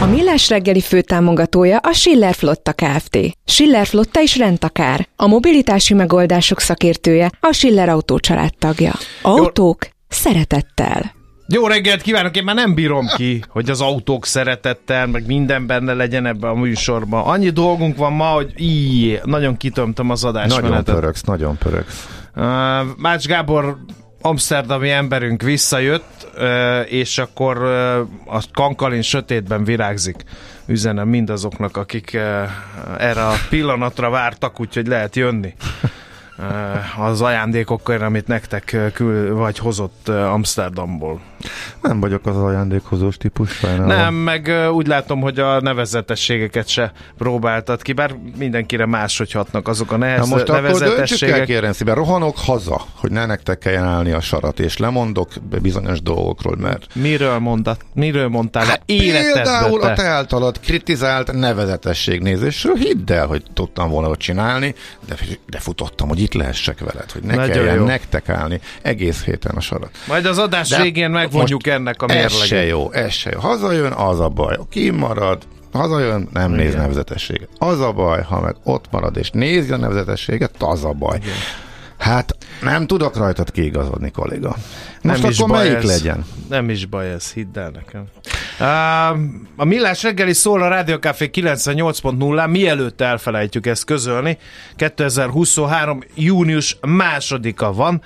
A Millás reggeli főtámogatója a Schiller Flotta Kft. Schiller Flotta is rendtakár. A mobilitási megoldások szakértője a Schiller Autó tagja. Autók szeretettel. Jó reggelt kívánok, én már nem bírom ki, hogy az autók szeretettel, meg minden benne legyen ebbe a műsorban. Annyi dolgunk van ma, hogy így, nagyon kitömtem az adásmenetet. Nagyon pöröksz, nagyon pöröksz. Uh, Mács Gábor amsterdami emberünk visszajött, és akkor a kankalin sötétben virágzik. Üzenem mindazoknak, akik erre a pillanatra vártak, úgyhogy lehet jönni az ajándékokkal, amit nektek kül, vagy hozott Amsterdamból. Nem vagyok az ajándékozós típus, sajnálom. Nem, meg úgy látom, hogy a nevezetességeket se próbáltad ki, bár mindenkire máshogy hatnak azok a nehez, Na most nevezetességek. akkor kérem szépen, rohanok haza, hogy ne nektek kelljen állni a sarat, és lemondok bizonyos dolgokról, mert... Miről, mondat, miről mondtál hát Például te? a te általad kritizált nevezetességnézésről, hidd el, hogy tudtam volna ott csinálni, de, de futottam, hogy itt lehessek veled, hogy ne Nagyon kelljen jó. nektek állni egész héten a sarat. Majd az adás de végén megmondjuk ennek a mérleget. Ez se jó, ez se jó. Hazajön, az a baj. Kimarad, hazajön, nem Igen. néz nevezetességet. Az a baj, ha meg ott marad és nézi a nevezetességet, az a baj. Igen. Hát nem tudok rajtad kiigazodni, kolléga. Most nem akkor melyik ez. legyen? Nem is baj ez, hidd el nekem. A Millás reggeli szól a Rádió Café 98.0, mielőtt elfelejtjük ezt közölni. 2023. június másodika van.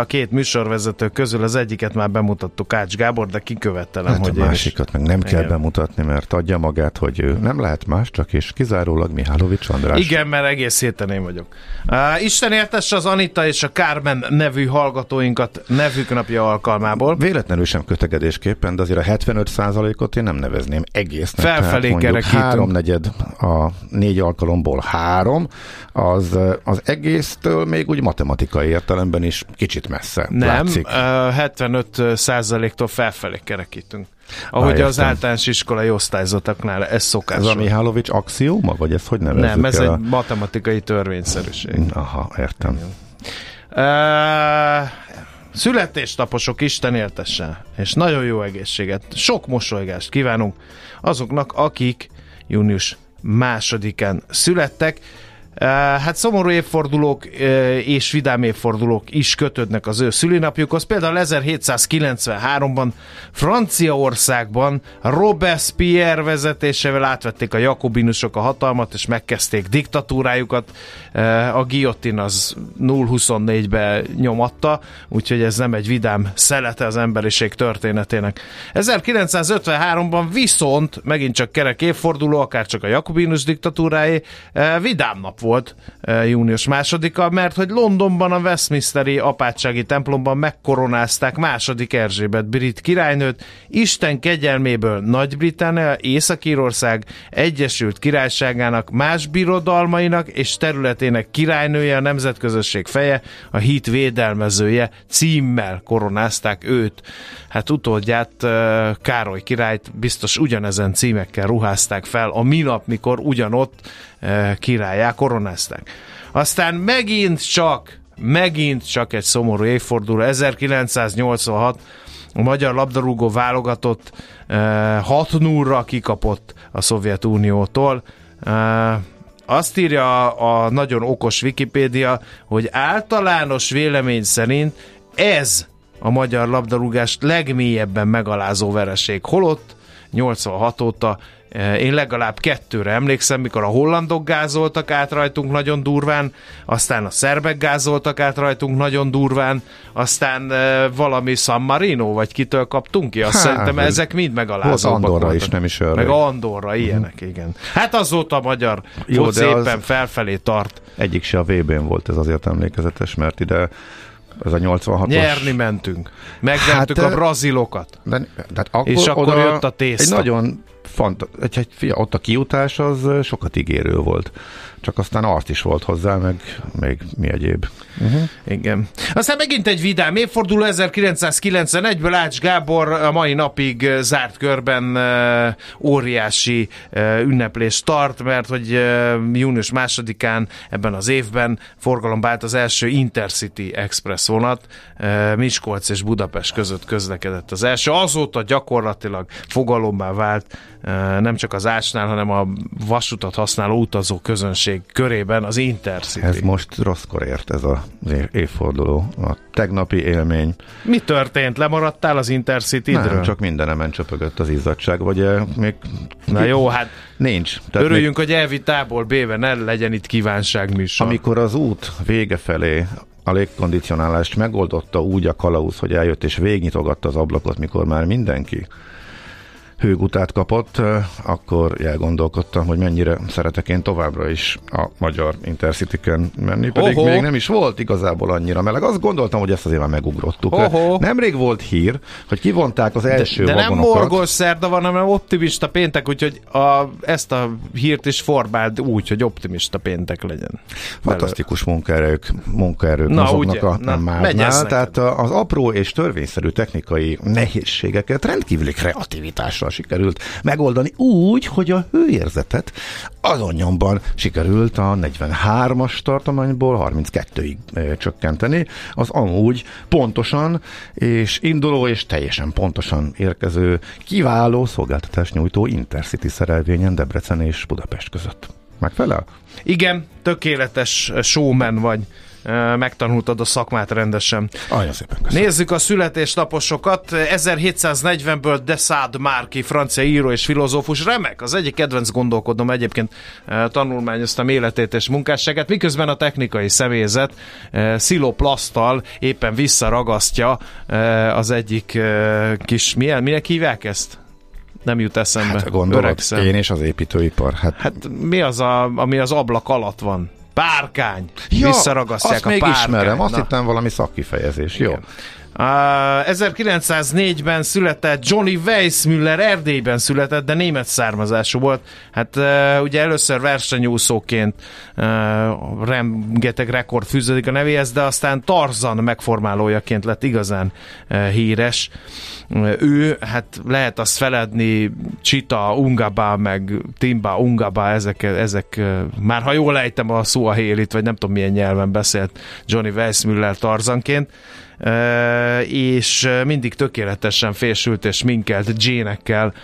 A két műsorvezető közül az egyiket már bemutattuk Ács Gábor, de kikövetelem, hát hogy a másikat is... meg nem kell Igen. bemutatni, mert adja magát, hogy ő nem lehet más, csak és kizárólag Mihálovics András. Igen, mert egész héten én vagyok. Isten értesse az Anita és a Kármen nevű hallgatóinkat nevük napja alkalmából. Véletlenül sem kötegedésképpen, de azért a 75 ot én nem nevezném egésznek. Felfelé kerekítünk. Háromnegyed a négy alkalomból három, az, az egésztől még úgy matematikai értelemben is kicsit messze Nem, látszik. 75 százaléktól felfelé kerekítünk. Ahogy Há, az általános iskolai osztályzatoknál ez szokás. Ez a Mihálovics axióma, vagy ez hogy nevezzük Nem, ez el? egy matematikai törvényszerűség. Aha, értem. Uh, születésnaposok Isten éltesse, és nagyon jó egészséget, sok mosolygást kívánunk azoknak, akik június másodikán születtek. Hát szomorú évfordulók és vidám évfordulók is kötődnek az ő szülinapjukhoz. Például 1793-ban Franciaországban Robespierre vezetésével átvették a jakobinusok a hatalmat, és megkezdték diktatúrájukat. A guillotine az 0-24-be nyomatta, úgyhogy ez nem egy vidám szelete az emberiség történetének. 1953-ban viszont, megint csak kerek évforduló, akár csak a jakobinus diktatúráé, vidám nap volt e, június másodika, mert hogy Londonban a Westminsteri apátsági templomban megkoronázták második Erzsébet brit királynőt, Isten kegyelméből Nagy-Britannia, Észak-Írország Egyesült Királyságának más birodalmainak és területének királynője, a nemzetközösség feje, a hit védelmezője címmel koronázták őt. Hát utódját e, Károly királyt biztos ugyanezen címekkel ruházták fel a minap, mikor ugyanott királyá koronázták. Aztán megint csak, megint csak egy szomorú évforduló, 1986 a magyar labdarúgó válogatott eh, 6 0 kikapott a Szovjetuniótól. Eh, azt írja a, a nagyon okos Wikipédia, hogy általános vélemény szerint ez a magyar labdarúgást legmélyebben megalázó vereség. Holott 86 óta én legalább kettőre emlékszem, mikor a hollandok gázoltak át rajtunk nagyon durván, aztán a szerbek gázoltak át rajtunk nagyon durván, aztán eh, valami San Marino, vagy kitől kaptunk ki? Azt Hát, szerintem ezek mind megalázóbbak Andorra voltak. is, nem is olyan Meg. Andorra, ilyenek, igen. Hát azóta a magyar Jó, de az- éppen felfelé tart. Egyik se a VB-n volt ez azért emlékezetes, mert ide ez a 86-os... Nyerni mentünk. Megvertük Hát, a brazilokat. De, tehát akkor És akkor oda jött a tészta. Egy nagyon fant, egy, egy, ott a kiutás az sokat ígérő volt. Csak aztán arc is volt hozzá, meg még mi egyéb. Igen. Aztán megint egy vidám évforduló 1991-ből Ács Gábor a mai napig eh, zárt körben eh, óriási eh, ünneplés tart, mert hogy június másodikán ebben az évben forgalomba állt az első Intercity Express vonat, Miskolc és Budapest között közlekedett az első. Azóta gyakorlatilag fogalommá vált nem csak az Ácsnál, hanem a vasutat használó utazó közönség körében az Intercity. Ez most rosszkor ért ez az év- évforduló. A tegnapi élmény. Mi történt? Lemaradtál az Intercity-ről? Nem, csak mindenemen csöpögött az izzadság, vagy eh, még Na jó, hát nincs. Tehát örüljünk, hogy elvitt A-ból B-be, ne legyen itt kívánság műsor. Amikor az út vége felé a légkondicionálást megoldotta úgy a kalauz, hogy eljött és végnyitogatta az ablakot, mikor már mindenki hőgutát kapott, akkor elgondolkodtam, hogy mennyire szeretek én továbbra is a magyar Intercity-ken menni, pedig Oho. még nem is volt igazából annyira meleg. Azt gondoltam, hogy ezt azért már megugrottuk. Oho. Nemrég volt hír, hogy kivonták az első de nem vagonokat. morgos szerda van, hanem optimista péntek, úgyhogy a, ezt a hírt is formáld úgy, hogy optimista péntek legyen. Fantasztikus munkaerők, munkaerők Na, mozognak ugye? a Na, megy mávnál, tehát az apró és törvényszerű technikai nehézségeket rendkívüli kreativitással sikerült megoldani úgy, hogy a hőérzetet azon nyomban sikerült a 43-as tartományból 32-ig ö, csökkenteni, az amúgy pontosan és induló és teljesen pontosan érkező kiváló szolgáltatás nyújtó Intercity szerelvényen Debrecen és Budapest között. Megfelel? Igen, tökéletes showman vagy. Megtanultad a szakmát rendesen. Nagyon szépen köszönöm. Nézzük a születésnaposokat. 1740-ből de Sade Márki, francia író és filozófus, remek. Az egyik kedvenc gondolkodom egyébként tanulmányoztam életét és munkásságát, miközben a technikai személyzet sziloplasztal éppen visszaragasztja az egyik kis, milyen, minek hívják ezt? Nem jut eszembe. Hát gondolod, Öregszem. én és az építőipar. Hát, Hát mi az, a, ami az ablak alatt van? Párkány. Visszaragasztják azt a még párkány. ismerem, azt Na. hittem valami szakkifejezés. Jó. Uh, 1904-ben született Johnny Weissmuller, Erdélyben született, de német származású volt. Hát uh, ugye először versenyúszóként uh, rengeteg rekord fűződik a nevéhez, de aztán Tarzan megformálójaként lett igazán uh, híres. Uh, ő, hát lehet azt feledni, Csita, Ungaba, meg Timba, Ungaba, ezek, ezek uh, már ha jól ejtem a szó a hélit, vagy nem tudom milyen nyelven beszélt Johnny Weissmuller Tarzanként, és mindig tökéletesen fésült és minkelt dzsénekkel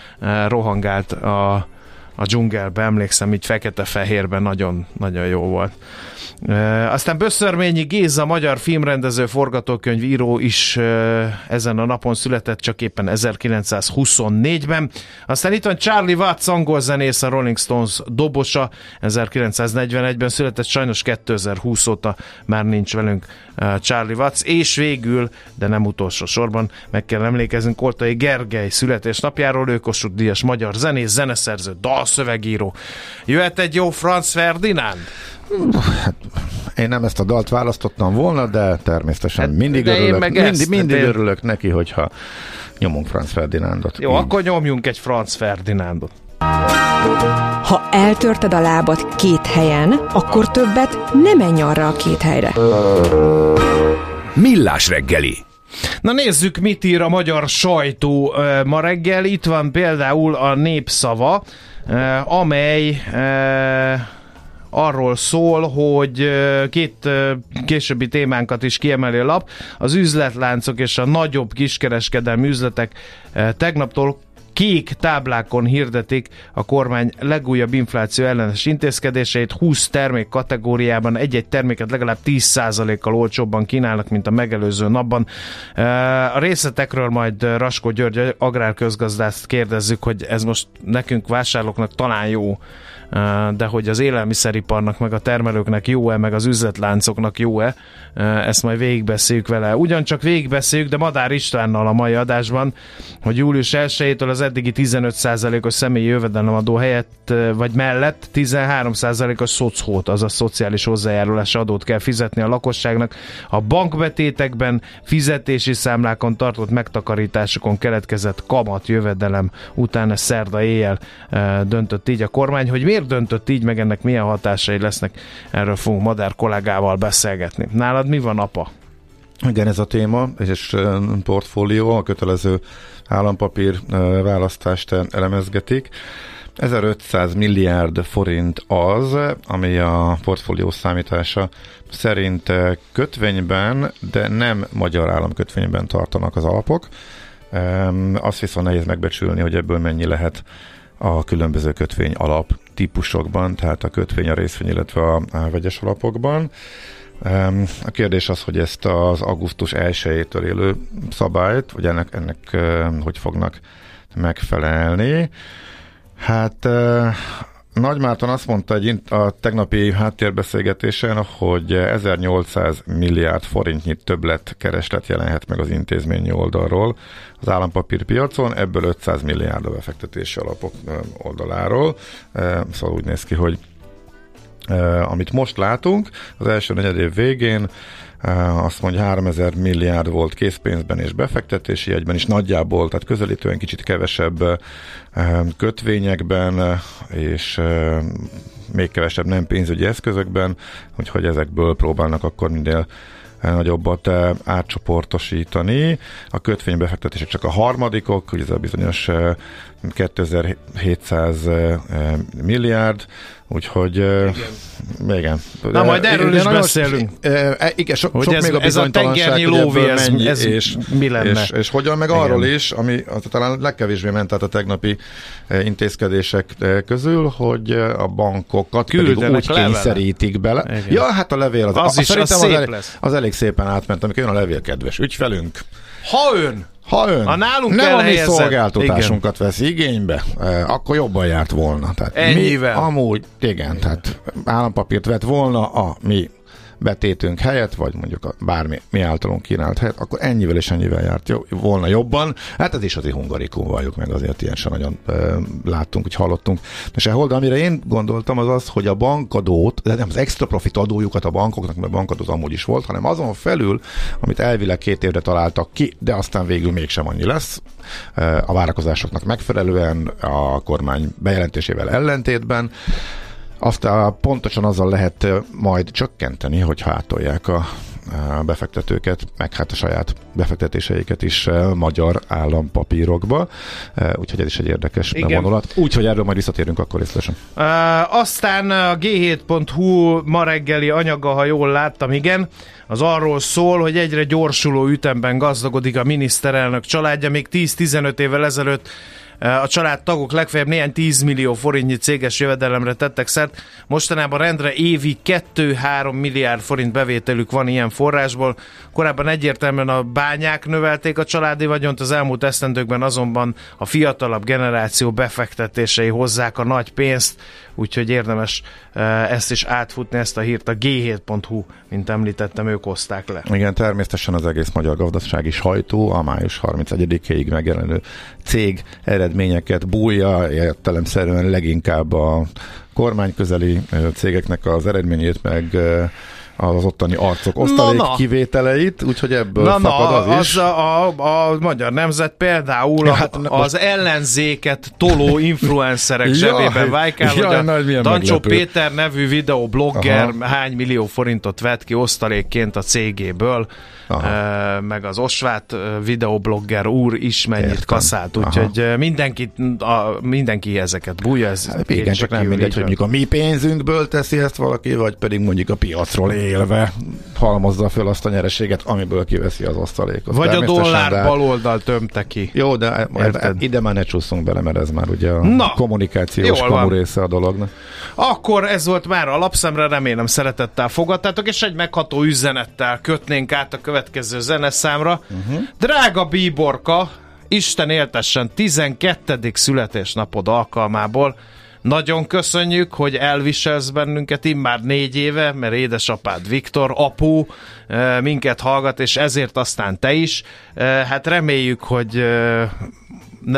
rohangált a, a dzsungelbe, emlékszem, így fekete-fehérben nagyon, nagyon jó volt. Aztán Böszörményi Géza, magyar filmrendező, forgatókönyvíró is ezen a napon született, csak éppen 1924-ben. Aztán itt van Charlie Watts, angol zenész, a Rolling Stones dobosa, 1941-ben született, sajnos 2020 óta már nincs velünk Charlie Watts, és végül, de nem utolsó sorban, meg kell emlékeznünk Koltai Gergely születésnapjáról, ő Kossuth Díjas magyar zenész, zeneszerző, dalszövegíró. Jöhet egy jó Franz Ferdinand? Én nem ezt a dalt választottam volna, de természetesen Hát, mindig de én örülök. meg mindig ezt, mindig hát én- örülök neki, hogyha nyomunk Franz Ferdinándot. Jó, Így. akkor nyomjunk egy Franz Ferdinandot. Ha eltörted a lábad két helyen, akkor többet nem menj arra a két helyre. Millás reggeli. Na nézzük, mit ír a magyar sajtó ma reggel. Itt van például a népszava, amely arról szól, hogy két későbbi témánkat is kiemeli a lap. Az üzletláncok és a nagyobb kiskereskedelmi üzletek tegnaptól kék táblákon hirdetik a kormány legújabb infláció ellenes intézkedéseit. 20 termék kategóriában egy-egy terméket legalább 10%-kal olcsóbban kínálnak, mint a megelőző napban. A részletekről majd Raskó György agrárközgazdászt kérdezzük, hogy ez most nekünk vásárlóknak talán jó de hogy az élelmiszeriparnak, meg a termelőknek jó-e, meg az üzletláncoknak jó-e, ezt majd végigbeszéljük vele. Ugyancsak végigbeszéljük, de Madár Istvánnal a mai adásban, hogy július 1-től az eddigi 15%-os személyi jövedelemadó helyett, vagy mellett 13%-os szocót, azaz szociális hozzájárulási adót kell fizetni a lakosságnak. A bankbetétekben, fizetési számlákon tartott megtakarításokon keletkezett kamat jövedelem utána szerda éjjel döntött így a kormány, hogy miért miért döntött így, meg ennek milyen hatásai lesznek, erről fogunk Madár kollégával beszélgetni. Nálad mi van, apa? Igen, ez a téma, és portfólió, a kötelező állampapír választást elemezgetik. 1500 milliárd forint az, ami a portfólió számítása szerint kötvényben, de nem magyar államkötvényben tartanak az alapok. Azt viszont nehéz megbecsülni, hogy ebből mennyi lehet a különböző kötvény alap típusokban, tehát a kötvény, a részvény, illetve a, a vegyes alapokban. A kérdés az, hogy ezt az augusztus 1-től élő szabályt, vagy ennek, ennek hogy fognak megfelelni. Hát nagy Márton azt mondta egy a tegnapi háttérbeszélgetésen, hogy 1800 milliárd forintnyi többlet kereslet jelenhet meg az intézményi oldalról az állampapírpiacon, ebből 500 milliárd a befektetési alapok oldaláról. Szóval úgy néz ki, hogy amit most látunk, az első negyed év végén azt mondja 3000 milliárd volt készpénzben és befektetési jegyben is nagyjából, tehát közelítően kicsit kevesebb kötvényekben és még kevesebb nem pénzügyi eszközökben, úgyhogy ezekből próbálnak akkor minél nagyobbat átcsoportosítani. A kötvénybefektetések csak a harmadikok, ugye ez a bizonyos 2700 milliárd, Úgyhogy igen. igen. Na majd erről is beszélünk. E, igen, so, hogy sok ez, még a ez a tengernyi lóvé, ez, mennyi, ez és, mi lenne? És, és hogyan meg igen. arról is, ami talán legkevésbé ment át a tegnapi intézkedések közül, hogy a bankokat Küldenek pedig úgy levele. kényszerítik bele. Igen. Ja, hát a levél az, az, a, is, az, az, elég, az elég szépen átment, amikor jön a levél, kedves ügyfelünk. Ha ön ha ön ha nálunk nem a mi szolgáltatásunkat igen. vesz igénybe, eh, akkor jobban járt volna. Tehát Ennyivel. Mi, amúgy, igen, tehát állampapírt vett volna a mi betétünk helyett, vagy mondjuk a bármi mi általunk kínált helyett, akkor ennyivel és ennyivel járt jó, volna jobban. Hát ez is az hungarikum valljuk meg, azért ilyen sem nagyon e, láttunk, hogy hallottunk. De sehol, de amire én gondoltam az az, hogy a bankadót, de nem az extra profit adójukat a bankoknak, mert bankadót amúgy is volt, hanem azon felül, amit elvileg két évre találtak ki, de aztán végül mégsem annyi lesz, a várakozásoknak megfelelően, a kormány bejelentésével ellentétben, azt pontosan azzal lehet majd csökkenteni, hogy hátolják a befektetőket, meg hát a saját befektetéseiket is magyar állampapírokba. Úgyhogy ez is egy érdekes Igen. vonulat. Úgyhogy erről majd visszatérünk akkor részletesen. Uh, aztán a g7.hu ma reggeli anyaga, ha jól láttam, igen, az arról szól, hogy egyre gyorsuló ütemben gazdagodik a miniszterelnök családja. Még 10-15 évvel ezelőtt a családtagok legfeljebb néhány 10 millió forintnyi céges jövedelemre tettek szert. Mostanában rendre évi 2-3 milliárd forint bevételük van ilyen forrásból. Korábban egyértelműen a bányák növelték a családi vagyont, az elmúlt esztendőkben azonban a fiatalabb generáció befektetései hozzák a nagy pénzt, úgyhogy érdemes ezt is átfutni, ezt a hírt a g7.hu, mint említettem, ők hozták le. Igen, természetesen az egész magyar gazdasági sajtó a május 31-ig megjelenő cég eredményeket bújja, értelemszerűen leginkább a kormányközeli cégeknek az eredményét, meg az ottani arcok osztalék Na, na. kivételeit, úgyhogy ebből Na, na, fakad az is. az a, a, a magyar nemzet például Hát, a, na, az ellenzéket toló influencerek zsebében vájkál, jaj, hogy a milyen Dancsó meglepő. Péter nevű videoblogger Aha. hány millió forintot vett ki osztalékként a cégéből, Aha. meg az Osvát videoblogger úr is mennyit Értem. kaszált, úgyhogy mindenki, a, mindenki ezeket bújja. Ez Hát igen, csak nem mindegy, hogy mondjuk a mi pénzünkből teszi ezt valaki, vagy pedig mondjuk a piacról élve halmozza föl azt a nyereséget, amiből kiveszi az osztalékot. Vagy a dollár de- baloldal tömte ki. Jó, de Érted? ide már ne csúszunk bele, mert ez már ugye a Na, kommunikációs kamu része a dolognak. Akkor ez volt már a lapszemre, remélem szeretettel fogadtátok, és egy megható üzenettel kötnénk át a következő zeneszámra. Uh-huh. Drága Bíborka, Isten éltessen 12. születésnapod alkalmából. Nagyon köszönjük, hogy elviselsz bennünket immár négy éve, mert édesapád Viktor, apu eh, minket hallgat, és ezért aztán te is. Eh, Hát reméljük, hogy eh,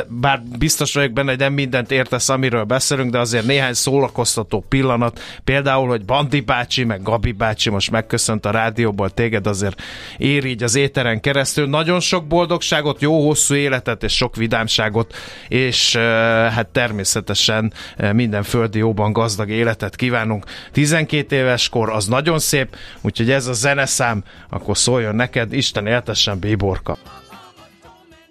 bár biztos vagyok benne, hogy nem mindent értesz, amiről beszélünk, de azért néhány szórakoztató pillanat, például, hogy Bandi bácsi, meg Gabi bácsi most megköszönt a rádióból téged, azért ér így az éteren keresztül. Nagyon sok boldogságot, jó hosszú életet és sok vidámságot, és hát természetesen minden földi jóban gazdag életet kívánunk. 12 éves kor az nagyon szép, úgyhogy ez a zeneszám, akkor szóljon neked, Isten éltessen, Bíborka.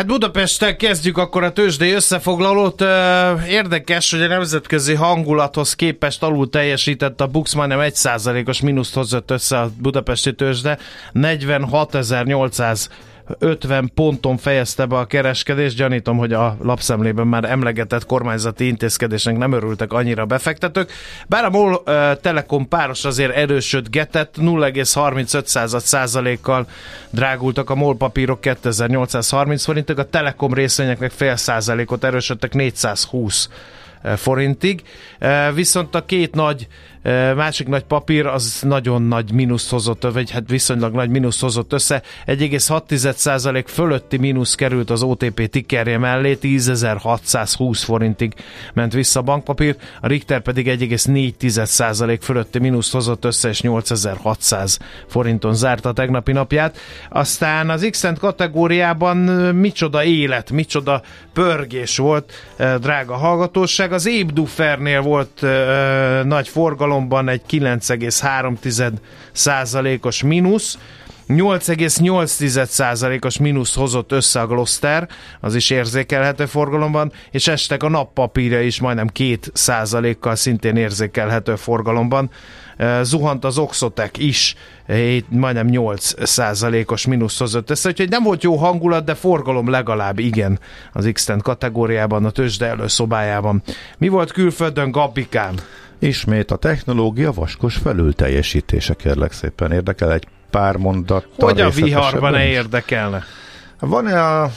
Hát Budapesten kezdjük akkor a tőzsdei összefoglalót. Érdekes, hogy a nemzetközi hangulathoz képest alul teljesített a Bux, majdnem 1%-os mínuszt hozott össze a budapesti tőzsde. 46.800 50 ponton fejezte be a kereskedést. Gyanítom, hogy a lapszemlében már emlegetett kormányzati intézkedésnek nem örültek annyira befektetők. Bár a MOL Telekom páros azért erősödgetett, 0,35 százalékkal drágultak a MOL papírok 2830 forintig, a Telekom részvények meg fél százalékot erősödtek 420 forintig. Viszont a két nagy, másik nagy papír az nagyon nagy mínuszt hozott, vagy hát viszonylag nagy mínuszt hozott össze. 1,6% fölötti mínusz került az OTP tickerje mellé, 10.620 forintig ment vissza a bankpapír, a Richter pedig 1,4% fölötti mínuszt hozott össze, és 8600 forinton zárta a tegnapi napját. Aztán az x kategóriában micsoda élet, micsoda pörgés volt, drága hallgatóság. Az Ébdufernél volt nagy forgalomban egy 9,3 százalékos mínusz, 8,8%-os mínusz hozott össze a Gloster, az is érzékelhető forgalomban, és estek a nappapírja is majdnem 2%-kal szintén érzékelhető forgalomban. Zuhant az Oxotec is, majdnem 8%-os mínusz hozott össze, úgyhogy nem volt jó hangulat, de forgalom legalább igen az x kategóriában, a tőzsde előszobájában. Mi volt külföldön, Gabbikán? Ismét a technológia vaskos felülteljesítése, kérlek szépen. Érdekel egy pár mondattal Hogy a viharban ne érdekelne? Van-e a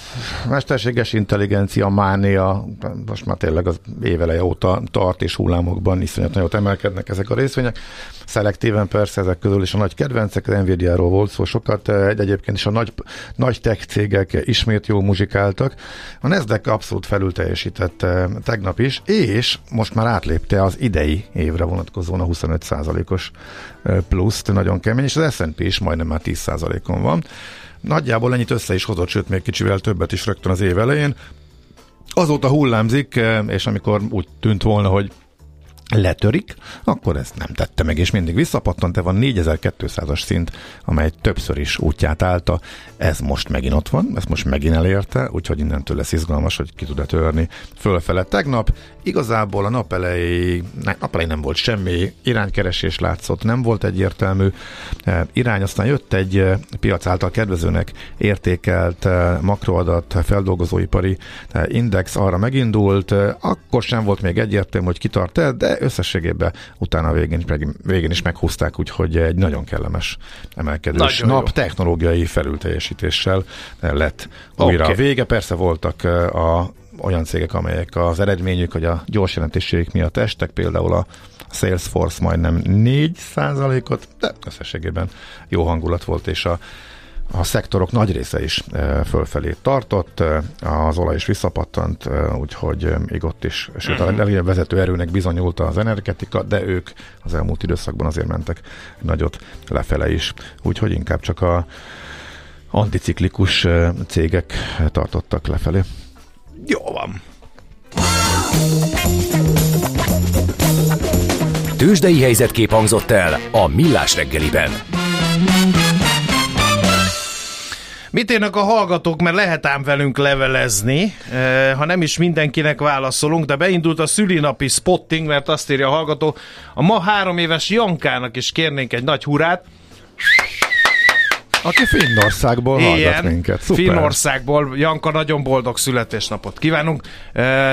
mesterséges intelligencia mánia, most már tényleg az éveleje óta tart és hullámokban iszonyat nagyot emelkednek ezek a részvények. Szelektíven persze ezek közül is a nagy kedvencek, az Nvidia-ról volt szó sokat, egy egyébként is a nagy, nagy tech cégek ismét jól muzsikáltak. A Nasdaq abszolút felül teljesített tegnap is, és most már átlépte az idei évre vonatkozóan a 25%-os eh, pluszt, nagyon kemény, és az S&P is majdnem már 10%-on van. Nagyjából ennyit össze is hozott, sőt még kicsivel többet is rögtön az év elején. Azóta hullámzik, eh, és amikor úgy tűnt volna, hogy letörik, akkor ezt nem tette meg, és mindig visszapattant, de van 4200-as szint, amely többször is útját állta. Ez most megint ott van, ezt most megint elérte, úgyhogy innentől lesz izgalmas, hogy ki tud-e törni fölfele. Tegnap igazából a nap elejé, nap elején nem volt semmi, iránykeresés látszott, nem volt egyértelmű eh, irány, aztán jött egy eh, piac által kedvezőnek értékelt eh, makroadat, feldolgozóipari index arra megindult, akkor sem volt még egyértelmű, hogy kitart de összességében utána végén, végén is meghúzták, úgyhogy egy nagyon kellemes emelkedés Nagyon nap jó. technológiai felülteljesítéssel lett újra Oké. a vége. Persze voltak a, olyan cégek, amelyek az eredményük, hogy a gyors jelentésségük miatt estek, például a Salesforce majdnem 4 ot de összességében jó hangulat volt, és a a szektorok nagy része is fölfelé tartott, az olaj is visszapattant, úgyhogy még ott is, sőt a legnagyobb vezető erőnek bizonyult az energetika, de ők az elmúlt időszakban azért mentek nagyot lefele is, úgyhogy inkább csak a anticiklikus cégek tartottak lefelé. Jó van. Tőzsdei helyzetkép hangzott el a Millás reggeliben. Mit érnek a hallgatók, mert lehet ám velünk levelezni, ha nem is mindenkinek válaszolunk, de beindult a szülinapi spotting, mert azt írja a hallgató, a ma három éves Jankának is kérnénk egy nagy hurát, Aki Finnországból hallgat minket. Szuper. Finnországból. Janka, nagyon boldog születésnapot kívánunk.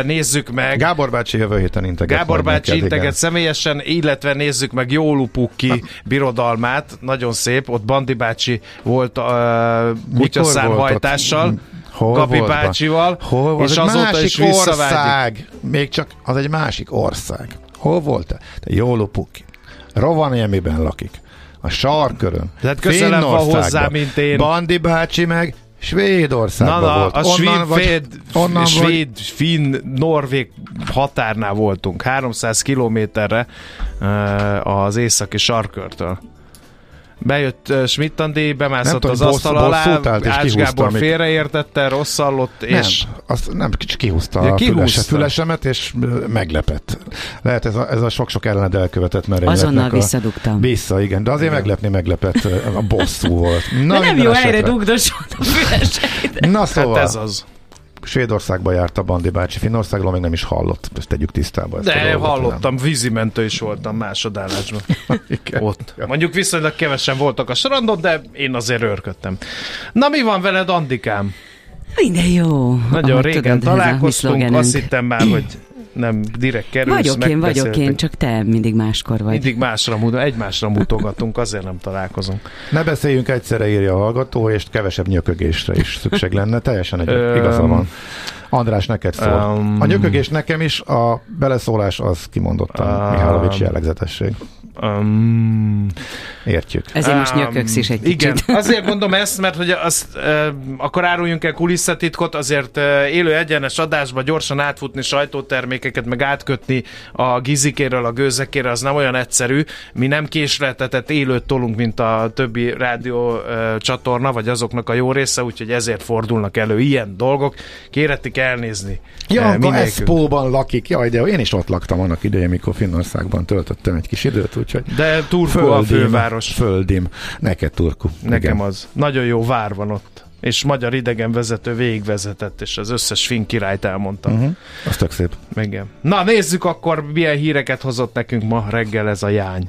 Nézzük meg. Gábor bácsi jövő héten integet. Gábor bácsi neked, integet igen. személyesen, illetve nézzük meg Jólupukki birodalmát, nagyon szép, ott Bandi bácsi volt uh, kutyaszárhajtással, Hol Gabi volt? bácsival, Hol volt? és Az azóta másik is ország. Még csak az egy másik ország. Hol volt te? Jólupuki. Rovaniemiben lakik. A sarkörön. Tehát közelebb van hozzá, mint én. Bandi bácsi meg Svédországban Na, na, volt. a svéd, vagy- féd, onnan vagy, svéd, finn, norvég határnál voltunk, 300 kilométerre uh, az északi sarkörtől. Bejött Schmidt Andi, Nem bemászott tudom, az bossz- asztal alá, bosszút állt és Ács Gábor amit- félreértette, rossz hallott, és Nem, azt nem, kicsit kihúzta Ja, a kihúzta. fülese, fülesemet, és meglepett. Lehet ez a, ez a sok-sok ellened elkövetett merényletnek Azonnal a- visszadugtam. Vissza, igen, de azért meglepni meglepett, a bosszú volt. Na, De nem jó esetre. helyre dugdosod a füleseit. Na hát szóval, ez az. Svédországba járt a Bandi bácsi, Finnországról még nem is hallott, ezt tegyük tisztába. Ezt De dolgot, hallottam, vízimentő is voltam másodállásban. nem. Igen. Ott. Mondjuk viszonylag kevesen voltak a strandon, de én azért örködtem. Na mi van veled, Andikám? Minden jó. Nagyon Ahogy régen tudod, találkoztunk, azt hittem már, hogy nem direkt kerülsz, Vagyok én, vagyok én, csak te mindig máskor vagy. Mindig másra, mut- egymásra mutogatunk, azért nem találkozunk. Ne beszéljünk egyszerre, írja a hallgató, és kevesebb nyökögésre is szükség lenne. Teljesen egy igaza van. András, neked szól. Öm. A nyökögés nekem is, a beleszólás az kimondottan Öm. Mihálovics jellegzetesség. Um, Értjük. Ezért most nyököksz is egy Igen, kicsit. azért mondom ezt, mert hogy azt, e, akkor áruljunk el kulisszatitkot, azért e, élő egyenes adásba gyorsan átfutni sajtótermékeket, meg átkötni a gizikéről, a gőzekéről, az nem olyan egyszerű. Mi nem késleltetett élőt tolunk, mint a többi rádió e, csatorna, vagy azoknak a jó része, úgyhogy ezért fordulnak elő ilyen dolgok. Kéretik elnézni. Janka mindenkünk. Eszpóban lakik. Jaj, de én is ott laktam annak idején, mikor Finnországban töltöttem egy kis időt, úgyhogy De Turku a főváros. Földim. Neked Turku. Nekem Igen. az. Nagyon jó vár van ott. És magyar idegenvezető végigvezetett, és az összes finn királyt elmondta. Uh-huh. Az tök szép. Igen. Na nézzük akkor, milyen híreket hozott nekünk ma reggel ez a jány.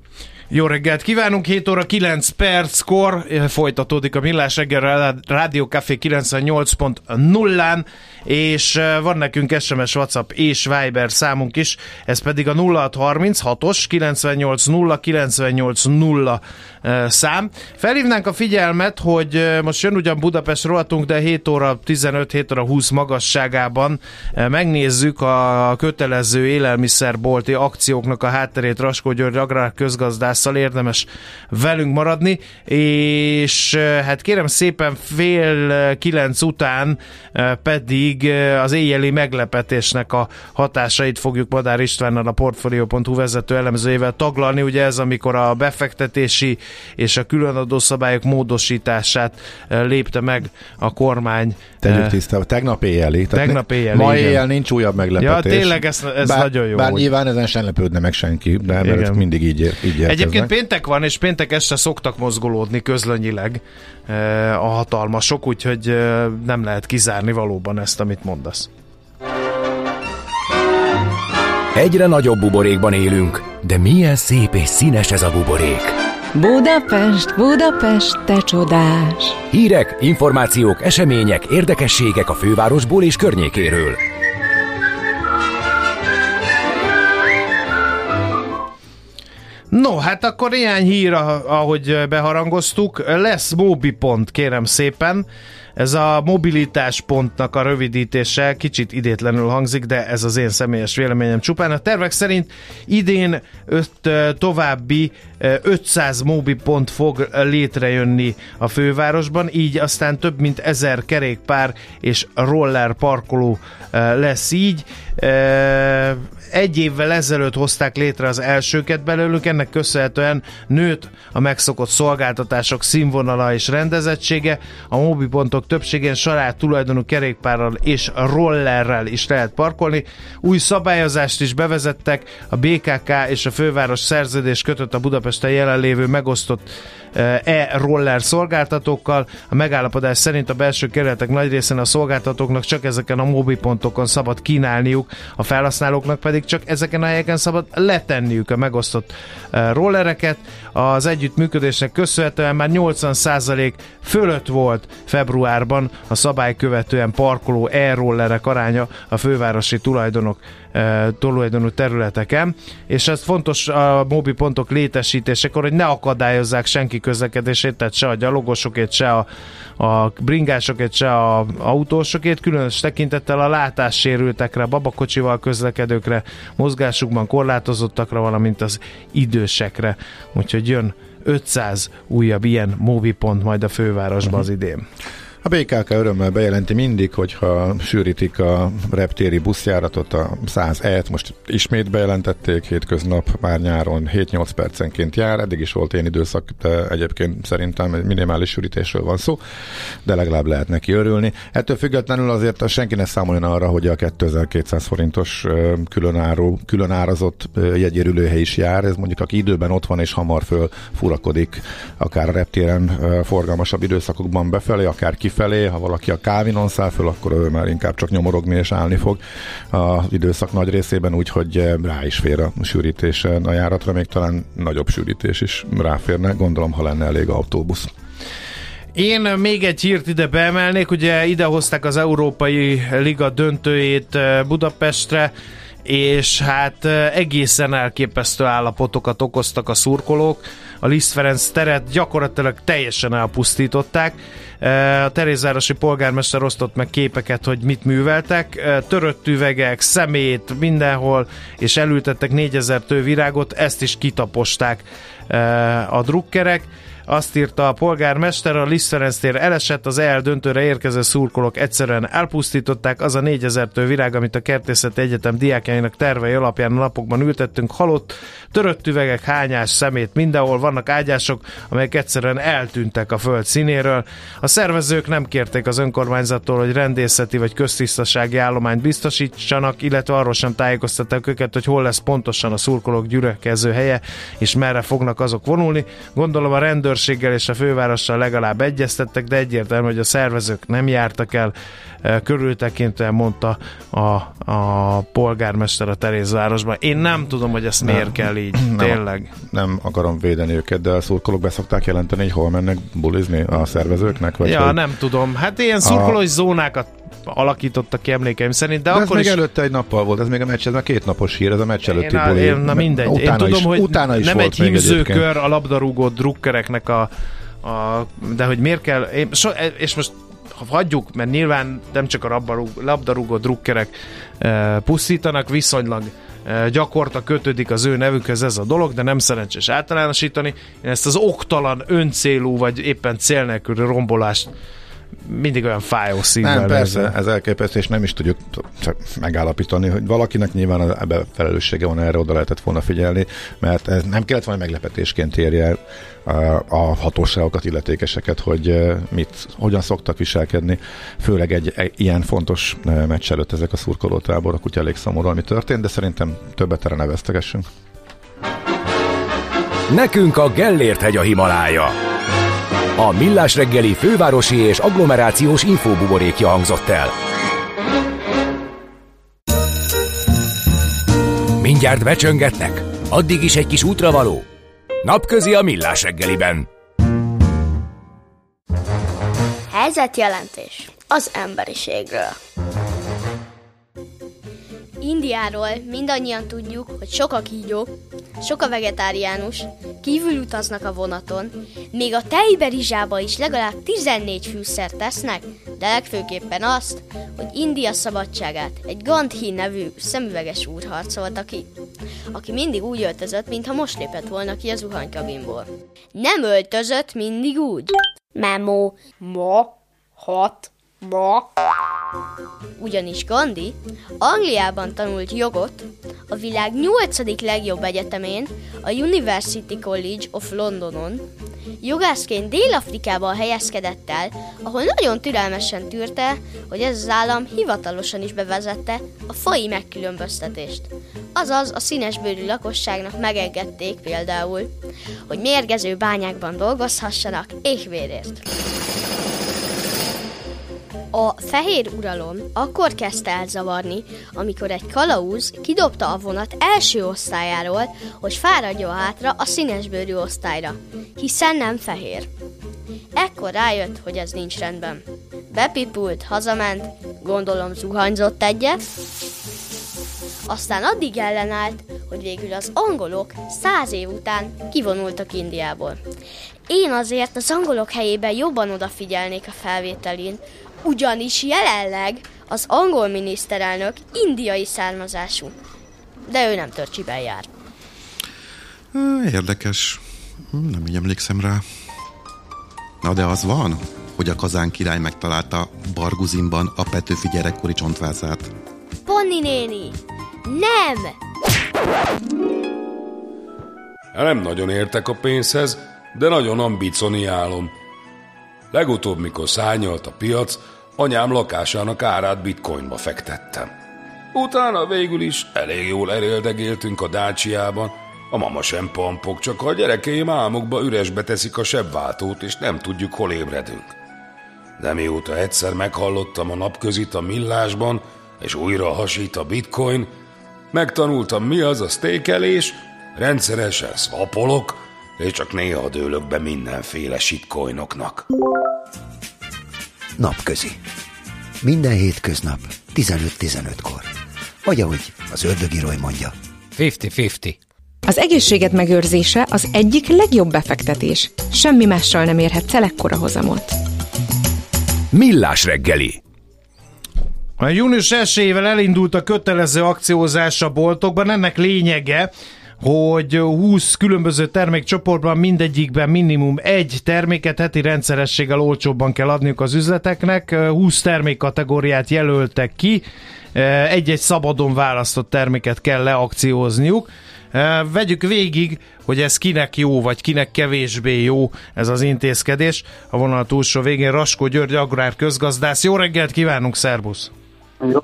Jó reggelt kívánunk, 7 óra 9 perckor eh, folytatódik a Millás reggel Rádió Café 98.0-án, és eh, van nekünk SMS, WhatsApp és Viber számunk is, ez pedig a 0636-os 980 980 eh, szám. Felhívnánk a figyelmet, hogy most jön ugyan Budapest rohatunk, de 7 óra 15, 7 óra 20 magasságában megnézzük a kötelező élelmiszerbolti akcióknak a hátterét Raskó György Agrár Közgazdász válaszsal érdemes velünk maradni, és hát kérem szépen fél kilenc után pedig az éjjeli meglepetésnek a hatásait fogjuk Madár Istvánnal a Portfolio.hu vezető elemzőjével taglalni. Ugye ez, amikor a befektetési és a különadó szabályok módosítását lépte meg a kormány. Tegyük tisztába, tegnap éjjeli. Tegnap éjjeli, Ma igen. éjjel nincs újabb meglepetés. Ja, tényleg ez, ez bár, nagyon jó. Bár hogy- nyilván ezen sem lepődne meg senki, de mert Igen. ők mindig így, így Egyébként péntek van, és péntek este szoktak mozgolódni közlönyileg eh, a hatalmasok, úgyhogy eh, nem lehet kizárni valóban ezt, amit mondasz. Egyre nagyobb buborékban élünk, de milyen szép és színes ez a buborék. Budapest, Budapest, te csodás! Hírek, információk, események, érdekességek a fővárosból és környékéről. No, hát akkor ilyen hír, ah- ahogy beharangoztuk. Lesz Mobi pont, kérem szépen. Ez a mobilitás pontnak a rövidítése kicsit idétlenül hangzik, de ez az én személyes véleményem csupán. A tervek szerint idén öt további ö, 500 Mobi pont fog létrejönni a fővárosban, így aztán több mint 1000 kerékpár és roller parkoló lesz így. Egy évvel ezelőtt hozták létre az elsőket belőlük, ennek köszönhetően nőtt a megszokott szolgáltatások színvonala és rendezettsége. A mobipontok többségén saját tulajdonú kerékpárral és rollerrel is lehet parkolni. Új szabályozást is bevezettek, a BKK és a főváros szerződés kötött a Budapesten jelenlévő megosztott eh, e-roller szolgáltatókkal. A megállapodás szerint a belső kerületek nagy részén a szolgáltatóknak csak ezeken a mobilpontokon szabad kínálniuk, a felhasználóknak pedig csak ezeken a helyeken szabad letenniük a megosztott eh, rollereket. Az együttműködésnek köszönhetően már 80% fölött volt februárban a szabály követően parkoló e-rollerek aránya a fővárosi tulajdonok tulajdonú területeken, és ez fontos a mobilpontok létesítésekor, hogy ne akadályozzák senki közlekedését, tehát se a gyalogosokét, se a, a bringásokét, se a autósokét, különös tekintettel a látássérültekre, babakocsival közlekedőkre, mozgásukban korlátozottakra, valamint az idősekre. Úgyhogy jön 500 újabb ilyen móvipont majd a fővárosba az idén. A BKK örömmel bejelenti mindig, hogyha sűrítik a reptéri buszjáratot, a 100 t most ismét bejelentették, hétköznap már nyáron 7-8 percenként jár, eddig is volt ilyen időszak, de egyébként szerintem minimális sűrítésről van szó, de legalább lehet neki örülni. Ettől függetlenül azért senki ne számoljon arra, hogy a 2200 forintos ö, különáru, különárazott jegyérülőhely is jár, ez mondjuk aki időben ott van és hamar föl furakodik, akár a reptéren forgalmasabb időszakokban befelé, akár kifelé, ha valaki a Kávinon száll föl, akkor ő már inkább csak nyomorogni és állni fog az időszak nagy részében, úgyhogy ö, rá is fér a sűrítés a járatra, még talán nagyobb sűrítés is ráférne, gondolom, ha lenne elég autóbusz. Én még egy hírt ide beemelnék, ugye idehozták az Európai Liga döntőjét eh, Budapestre, és hát egészen elképesztő állapotokat okoztak a szurkolók. A Liszt Ferenc teret gyakorlatilag teljesen elpusztították. A Terézvárosi polgármester osztott meg képeket, hogy mit műveltek. Törött üvegek, szemét mindenhol, és elültettek 4000 tő virágot, ezt is kitaposták a drukkerek. Azt írta a polgármester, a Liszt Ferenc elesett, az EL döntőre érkező szurkolók egyszerűen elpusztították, az a 4000 tő virág, amit a Kertészeti Egyetem diákjainak tervei alapján a napokban ültettünk, halott, törött üvegek, hányás, szemét, mindenhol vannak ágyások, amelyek egyszerűen eltűntek a föld színéről. A szervezők nem kérték az önkormányzattól, hogy rendészeti vagy köztisztasági állományt biztosítsanak, illetve arról sem tájékoztatták őket, hogy hol lesz pontosan a szurkolók gyülekező helye, és merre fognak azok vonulni. Gondolom a rendőrséggel és a fővárossal legalább egyeztettek, de egyértelmű, hogy a szervezők nem jártak el eh, körültekintően mondta a, a polgármester a Terézvárosban. Én nem tudom, hogy ezt miért kell így. Tényleg. Nem akarom védeni őket, de a szurkolók beszokták jelenteni, hogy hol mennek bulizni a szervezőknek? Vagy Ja, hogy... nem tudom. Hát ilyen szurkolói zónákat alakítottak ki emlékeim szerint, de, De ez akkor még is... előtte egy nappal volt, ez még a meccs, ez már két napos hír, ez a meccs előtti Én, buli. én, na mindegy. Utána én tudom, is, hogy utána is nem volt egy hímzőkör a labdarúgó drukkereknek a, a de hogy miért kell, én, so, és most ha hagyjuk, mert nyilván nem csak a labdarúgó, labdarúgó drukkerek e, pusztítanak, viszonylag gyakorta kötődik az ő nevükhez ez a dolog, de nem szerencsés általánosítani. Én ezt az oktalan, öncélú vagy éppen cél nélküli rombolást mindig olyan fájó szívvel. Nem, persze, ez elképesztő, és nem is tudjuk csak megállapítani, hogy valakinek nyilván ebbe felelőssége van, erre oda lehetett volna figyelni, mert ez nem kellett volna meglepetésként érje el a hatóságokat, illetékeseket, hogy mit, hogyan szoktak viselkedni, főleg egy, egy ilyen fontos meccs előtt ezek a szurkolótáborok, úgyhogy elég szomorú, ami történt, de szerintem többet erre neveztegessünk. Nekünk a Gellért hegy a Himalája. A Millás reggeli fővárosi és agglomerációs infóbuborékja hangzott el. Mindjárt becsöngetnek? Addig is egy kis útravaló? Napközi a Millás reggeliben. Helyzetjelentés az emberiségről. Indiáról mindannyian tudjuk, hogy sok a kígyó, sok a vegetáriánus, kívül utaznak a vonaton, még a tejberizsába is legalább 14 fűszert tesznek, de legfőképpen azt, hogy India szabadságát egy Gandhi nevű szemüveges úr harcolta ki, aki mindig úgy öltözött, mintha most lépett volna ki az zuhanykabinból. Nem öltözött mindig úgy. Memo. Ma. Hat. Ma. Ugyanis Gandhi Angliában tanult jogot, a világ nyolcadik legjobb egyetemén, a University College of Londonon. Jogászként Dél-Afrikában helyezkedett el, ahol nagyon türelmesen tűrte, hogy ez az állam hivatalosan is bevezette a fai megkülönböztetést. Azaz a színesbőrű lakosságnak megengedték például, hogy mérgező bányákban dolgozhassanak éhvérért. A fehér uralom akkor kezdte el zavarni, amikor egy kalauz kidobta a vonat első osztályáról, hogy fáradjon hátra a színesbőrű osztályra, hiszen nem fehér. Ekkor rájött, hogy ez nincs rendben. Bepipult, hazament, gondolom zuhanyzott egyet, aztán addig ellenállt, hogy végül az angolok száz év után kivonultak Indiából. Én azért az angolok helyében jobban odafigyelnék a felvételén, ugyanis jelenleg az angol miniszterelnök indiai származású. De ő nem törcsiben jár. Érdekes. Nem így emlékszem rá. Na de az van, hogy a kazán király megtalálta Barguzinban a Petőfi gyerekkori csontvázát. Ponni néni! Nem! Nem nagyon értek a pénzhez, de nagyon ambicioniálom. Legutóbb, mikor szányalt a piac, anyám lakásának árát bitcoinba fektettem. Utána végül is elég jól eréldegéltünk a dácsiában, a mama sem pampok, csak a gyerekeim álmukba üresbe teszik a sebváltót, és nem tudjuk, hol ébredünk. De mióta egyszer meghallottam a napközit a millásban, és újra hasít a bitcoin, megtanultam mi az a stékelés, rendszeresen swapolok, és csak néha dőlök be mindenféle shitcoinoknak. Napközi. Minden hétköznap 15-15-kor. Vagy ahogy az ördögiroly mondja. 50-50. Az egészséget megőrzése az egyik legjobb befektetés. Semmi mással nem érhet ekkora hozamot. Millás reggeli. A június 1 elindult a kötelező akciózás a boltokban. Ennek lényege, hogy 20 különböző termékcsoportban mindegyikben minimum egy terméket heti rendszerességgel olcsóbban kell adniuk az üzleteknek. 20 termékkategóriát jelöltek ki, egy-egy szabadon választott terméket kell leakciózniuk. Vegyük végig, hogy ez kinek jó, vagy kinek kevésbé jó ez az intézkedés. A vonal túlsó végén Raskó György agrár közgazdász. Jó reggelt kívánunk, szervusz! Jó,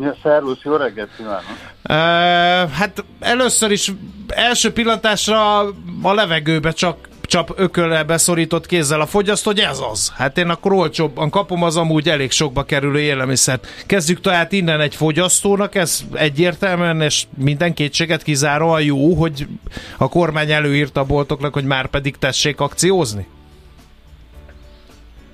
Ja, szervusz, jó reggelt kívánok! Uh, hát először is első pillantásra a levegőbe csak csap ökölle beszorított kézzel a fogyasztó, hogy ez az. Hát én akkor olcsóbban kapom az amúgy elég sokba kerülő élelmiszert. Kezdjük tehát innen egy fogyasztónak, ez egyértelműen és minden kétséget kizáróan jó, hogy a kormány előírta a boltoknak, hogy már pedig tessék akciózni?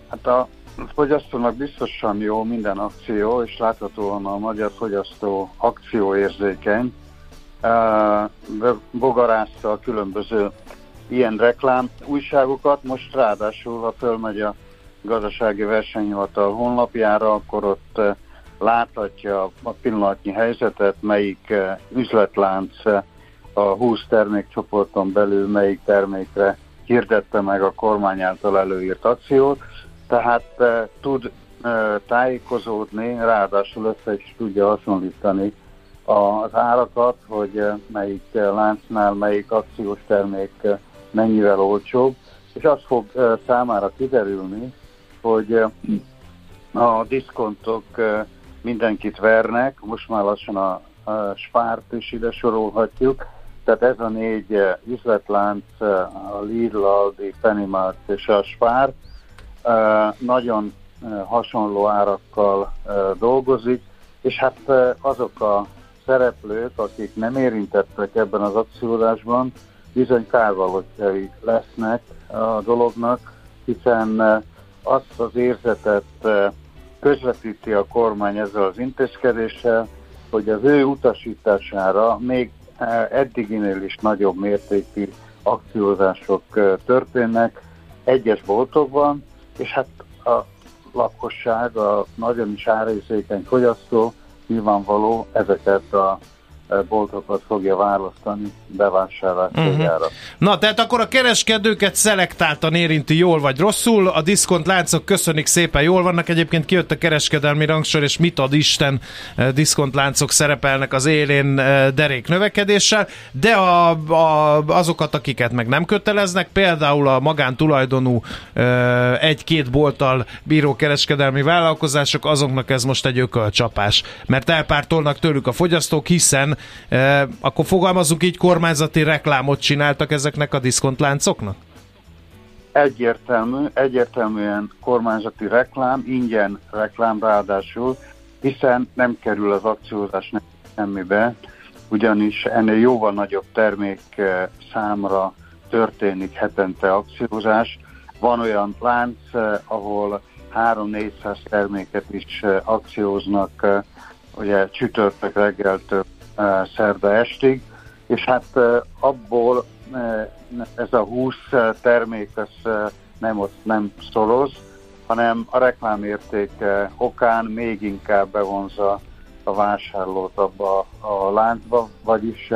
Hát a fogyasztónak biztosan jó minden akció, és láthatóan a magyar fogyasztó akcióérzékeny, bogarázta a különböző ilyen reklám újságokat, most ráadásul, ha fölmegy a gazdasági versenyhivatal honlapjára, akkor ott láthatja a pillanatnyi helyzetet, melyik üzletlánc a 20 termékcsoporton belül melyik termékre hirdette meg a kormány által előírt akciót, tehát tud tájékozódni, ráadásul össze is tudja hasonlítani az árakat, hogy melyik láncnál melyik akciós termék mennyivel olcsóbb, és az fog számára kiderülni, hogy a diszkontok mindenkit vernek, most már lassan a, a spárt is ide sorolhatjuk, tehát ez a négy üzletlánc, a Lidl, Aldi, Pennymarkt és a Spár nagyon hasonló árakkal dolgozik, és hát azok a szereplők, akik nem érintettek ebben az akciódásban, bizony kárvalótjai lesznek a dolognak, hiszen azt az érzetet közvetíti a kormány ezzel az intézkedéssel, hogy az ő utasítására még eddiginél is nagyobb mértékű akciózások történnek egyes boltokban, és hát a lakosság, a nagyon is árérzékeny fogyasztó nyilvánvaló ezeket a boltokat fogja választani bevásárlás uh-huh. Na, tehát akkor a kereskedőket szelektáltan érinti jól vagy rosszul, a diszkont láncok köszönik szépen jól vannak, egyébként kijött a kereskedelmi rangsor, és mit ad Isten eh, diszkont láncok szerepelnek az élén eh, derék növekedéssel, de a, a, azokat, akiket meg nem köteleznek, például a magántulajdonú eh, egy-két bolttal bíró kereskedelmi vállalkozások, azoknak ez most egy ökölcsapás, mert elpártolnak tőlük a fogyasztók, hiszen Akkor fogalmazunk így, kormányzati reklámot csináltak ezeknek a diszkontláncoknak? Egyértelmű, egyértelműen kormányzati reklám, ingyen reklám ráadásul, hiszen nem kerül az akciózás semmibe, ugyanis ennél jóval nagyobb termék számra történik hetente akciózás. Van olyan lánc, ahol 3-400 terméket is akcióznak, ugye csütörtök reggeltől szerda estig, és hát abból ez a 20 termék ez nem, ott nem szoroz, hanem a reklámértéke okán még inkább bevonza a vásárlót abba a láncba, vagyis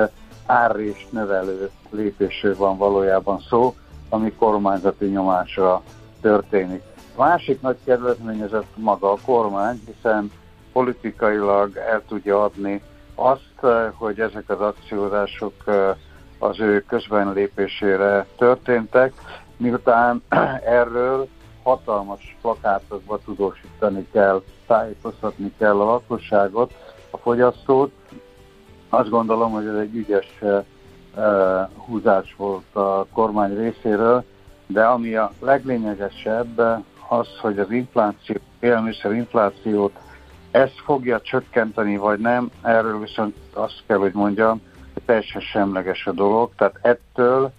árrést növelő lépésről van valójában szó, ami kormányzati nyomásra történik. A másik nagy kedvezményezett maga a kormány, hiszen politikailag el tudja adni azt, eh, hogy ezek az akciózások eh, az ő közbenlépésére történtek, miután erről hatalmas plakátokba tudósítani kell, tájékoztatni kell a lakosságot, a fogyasztót. Azt gondolom, hogy ez egy ügyes uh, húzás volt a kormány részéről, de ami a leglényegesebb az, hogy az infláció, élelmiszer inflációt ez fogja csökkenteni, vagy nem, erről viszont azt kell, hogy mondjam, hogy teljesen semleges a dolog, tehát ettől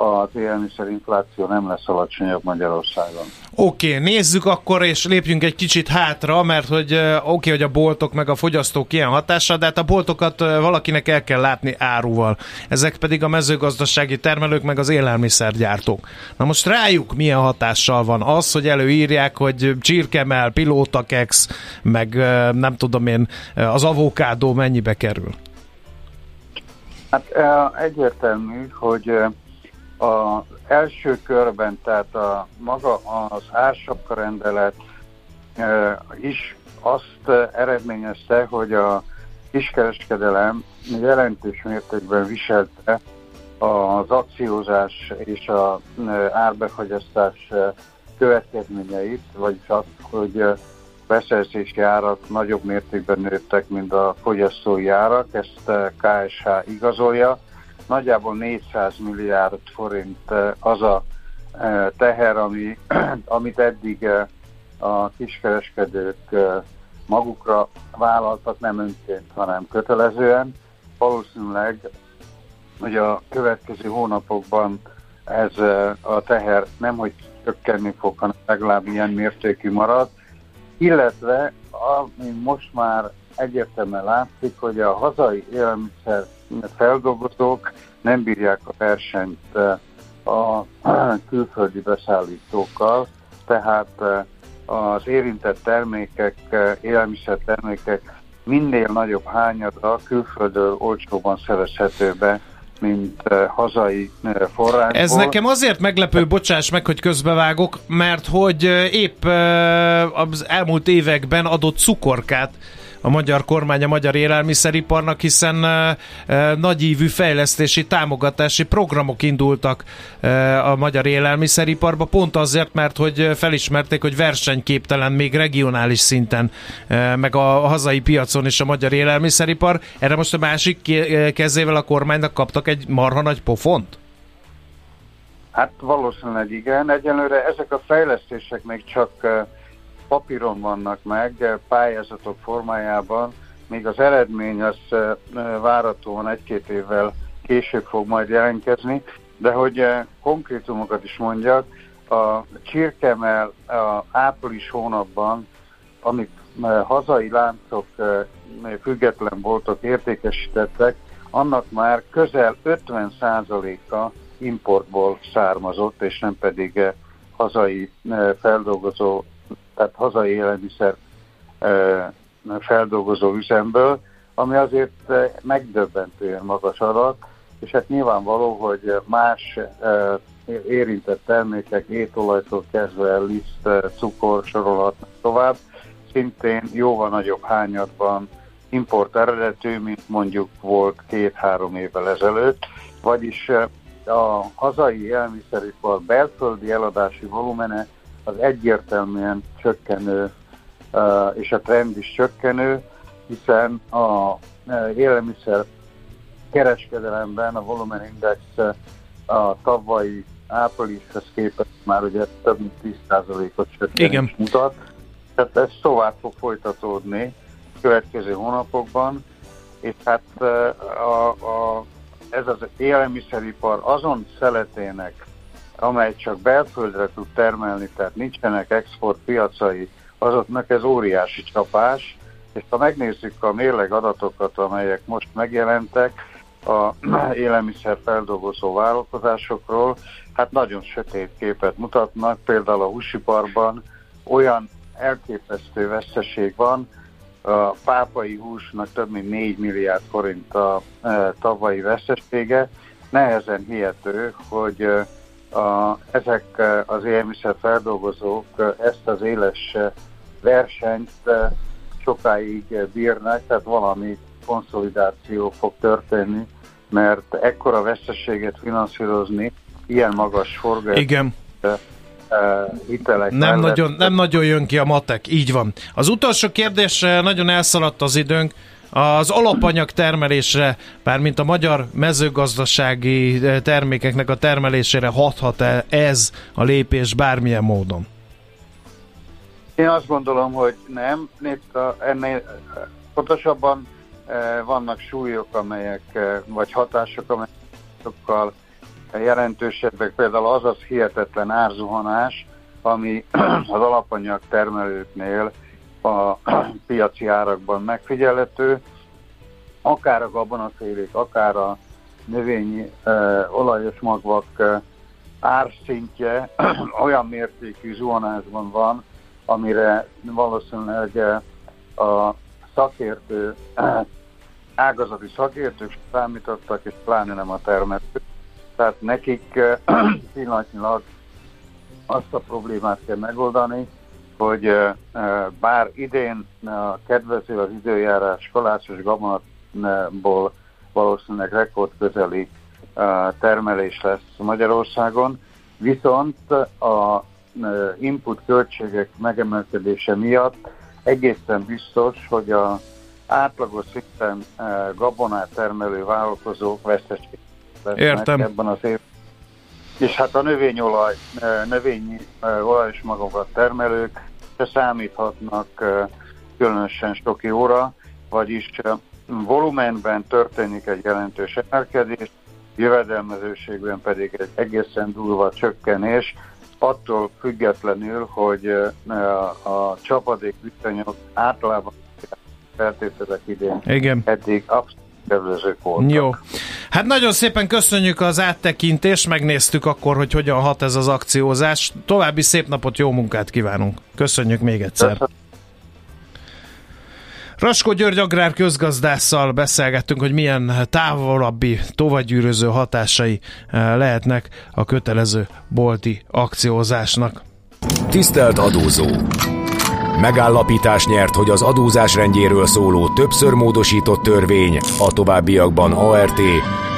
az élelmiszerinfláció nem lesz alacsonyabb Magyarországon. Oké, okay, nézzük akkor, és lépjünk egy kicsit hátra, mert hogy oké, okay, hogy a boltok meg a fogyasztók ilyen hatása, de hát a boltokat valakinek el kell látni áruval. Ezek pedig a mezőgazdasági termelők, meg az élelmiszergyártók. Na most rájuk milyen hatással van az, hogy előírják, hogy csirkemel, pilótakex, meg nem tudom én, az avokádó mennyibe kerül? Hát egyértelmű, hogy az első körben, tehát a maga az ársapka rendelet e, is azt eredményezte, hogy a kiskereskedelem jelentős mértékben viselte az akciózás és a árbefagyasztás következményeit, vagyis azt, hogy beszerzési árak nagyobb mértékben nőttek, mint a fogyasztói árak, ezt KSH igazolja nagyjából 400 milliárd forint az a eh, teher, ami, amit eddig a kiskereskedők magukra vállaltak, nem önként, hanem kötelezően. Valószínűleg, hogy a következő hónapokban ez a teher nem hogy csökkenni fog, hanem legalább ilyen mértékű marad, illetve ami most már egyértelműen látszik, hogy a hazai élelmiszer feldolgozók nem bírják a versenyt eh, a külföldi beszállítókkal, tehát eh, az érintett termékek, élelmiszer termékek minél nagyobb hányadra külföldről olcsóban szerezhető be, mint hazai forrásból. Ez nekem azért meglepő, bocsáss meg, hogy közbevágok, mert hogy épp az elmúlt években adott cukorkát a magyar kormány a magyar élelmiszeriparnak, hiszen nagyívű fejlesztési, támogatási programok indultak a magyar élelmiszeriparba, pont azért, mert hogy felismerték, hogy versenyképtelen még regionális szinten, meg a hazai piacon is a magyar élelmiszeripar. Erre most a másik kezével a kormánynak kaptak egy marha nagy pofont? Hát valószínűleg igen. Egyelőre ezek a fejlesztések még csak papíron vannak meg, pályázatok formájában, még az eredmény az váratóan egy-két évvel később fog majd jelentkezni, de hogy konkrétumokat is mondjak, a csirkemel a április hónapban, amit hazai láncok, független boltok értékesítettek, annak már közel 50%-a importból származott, és nem pedig hazai feldolgozó tehát hazai élelmiszer feldolgozó üzemből, ami azért megdöbbentően magas adat, és hát nyilvánvaló, hogy más érintett termékek, étolajtól kezdve liszt, cukor, sorolhatnak tovább, szintén jóval nagyobb hányadban import eredetű, mint mondjuk volt két-három évvel ezelőtt, vagyis a hazai élelmiszeripar belföldi eladási volumene az egyértelműen csökkenő, és a trend is csökkenő, hiszen a élelmiszer kereskedelemben a volumen index a tavalyi áprilishoz képest már ugye több mint 10%-ot csökkenés mutat. Tehát ez tovább fog folytatódni a következő hónapokban, és hát a, a, ez az élelmiszeripar azon szeletének amely csak belföldre tud termelni, tehát nincsenek exportpiacai, azoknak ez óriási csapás, és ha megnézzük a mérleg adatokat, amelyek most megjelentek a élelmiszer feldolgozó vállalkozásokról, hát nagyon sötét képet mutatnak, például a húsiparban olyan elképesztő veszteség van, a pápai húsnak több mint 4 milliárd forint a e, tavalyi vesztesége, nehezen hihető, hogy e, a, ezek e, az élelmiszer feldolgozók e, ezt az éles e, versenyt sokáig bírnak, tehát valami konszolidáció fog történni, mert ekkora veszteséget finanszírozni, ilyen magas forgalmat. Igen. nem nagyon, nem nagyon jön ki a matek, így van. Az utolsó kérdés, nagyon elszaladt az időnk, az alapanyag termelésre, mint a magyar mezőgazdasági eh, termékeknek a termelésére hathat-e ez a lépés bármilyen módon? Én azt gondolom, hogy nem. A, ennél pontosabban e, vannak súlyok, amelyek, vagy hatások, amelyek sokkal jelentősebbek. Például az az hihetetlen árzuhanás, ami az alapanyag termelőknél a piaci árakban megfigyelhető, akár a gabonafélék, akár a növényi olajos magvak árszintje olyan mértékű zuhanásban van, amire valószínűleg a szakértő, ágazati szakértők számítottak, és pláne nem a termelők. Tehát nekik pillanatnyilag azt a problémát kell megoldani, hogy bár idén kedvező az időjárás kalácsos gabonatból valószínűleg rekord közeli termelés lesz Magyarországon, viszont a input költségek megemelkedése miatt egészen biztos, hogy a átlagos szinten gabonát termelő vállalkozók veszteség lesznek ebben az évben. És hát a növényolaj, növényi olajos magokat termelők se számíthatnak különösen sok óra, vagyis volumenben történik egy jelentős emelkedés, jövedelmezőségben pedig egy egészen durva csökkenés, attól függetlenül, hogy a csapadék viszonyok általában feltételek idén Igen. eddig abszolút kedvezők voltak. Jó. Hát nagyon szépen köszönjük az áttekintést, megnéztük akkor, hogy hogyan hat ez az akciózás. További szép napot, jó munkát kívánunk. Köszönjük még egyszer. Köszönöm. Raskó György agrár közgazdásszal beszélgettünk, hogy milyen távolabbi, tovagyűröző hatásai eh, lehetnek a kötelező bolti akciózásnak. Tisztelt adózó! Megállapítás nyert, hogy az adózás rendjéről szóló többször módosított törvény, a továbbiakban ART,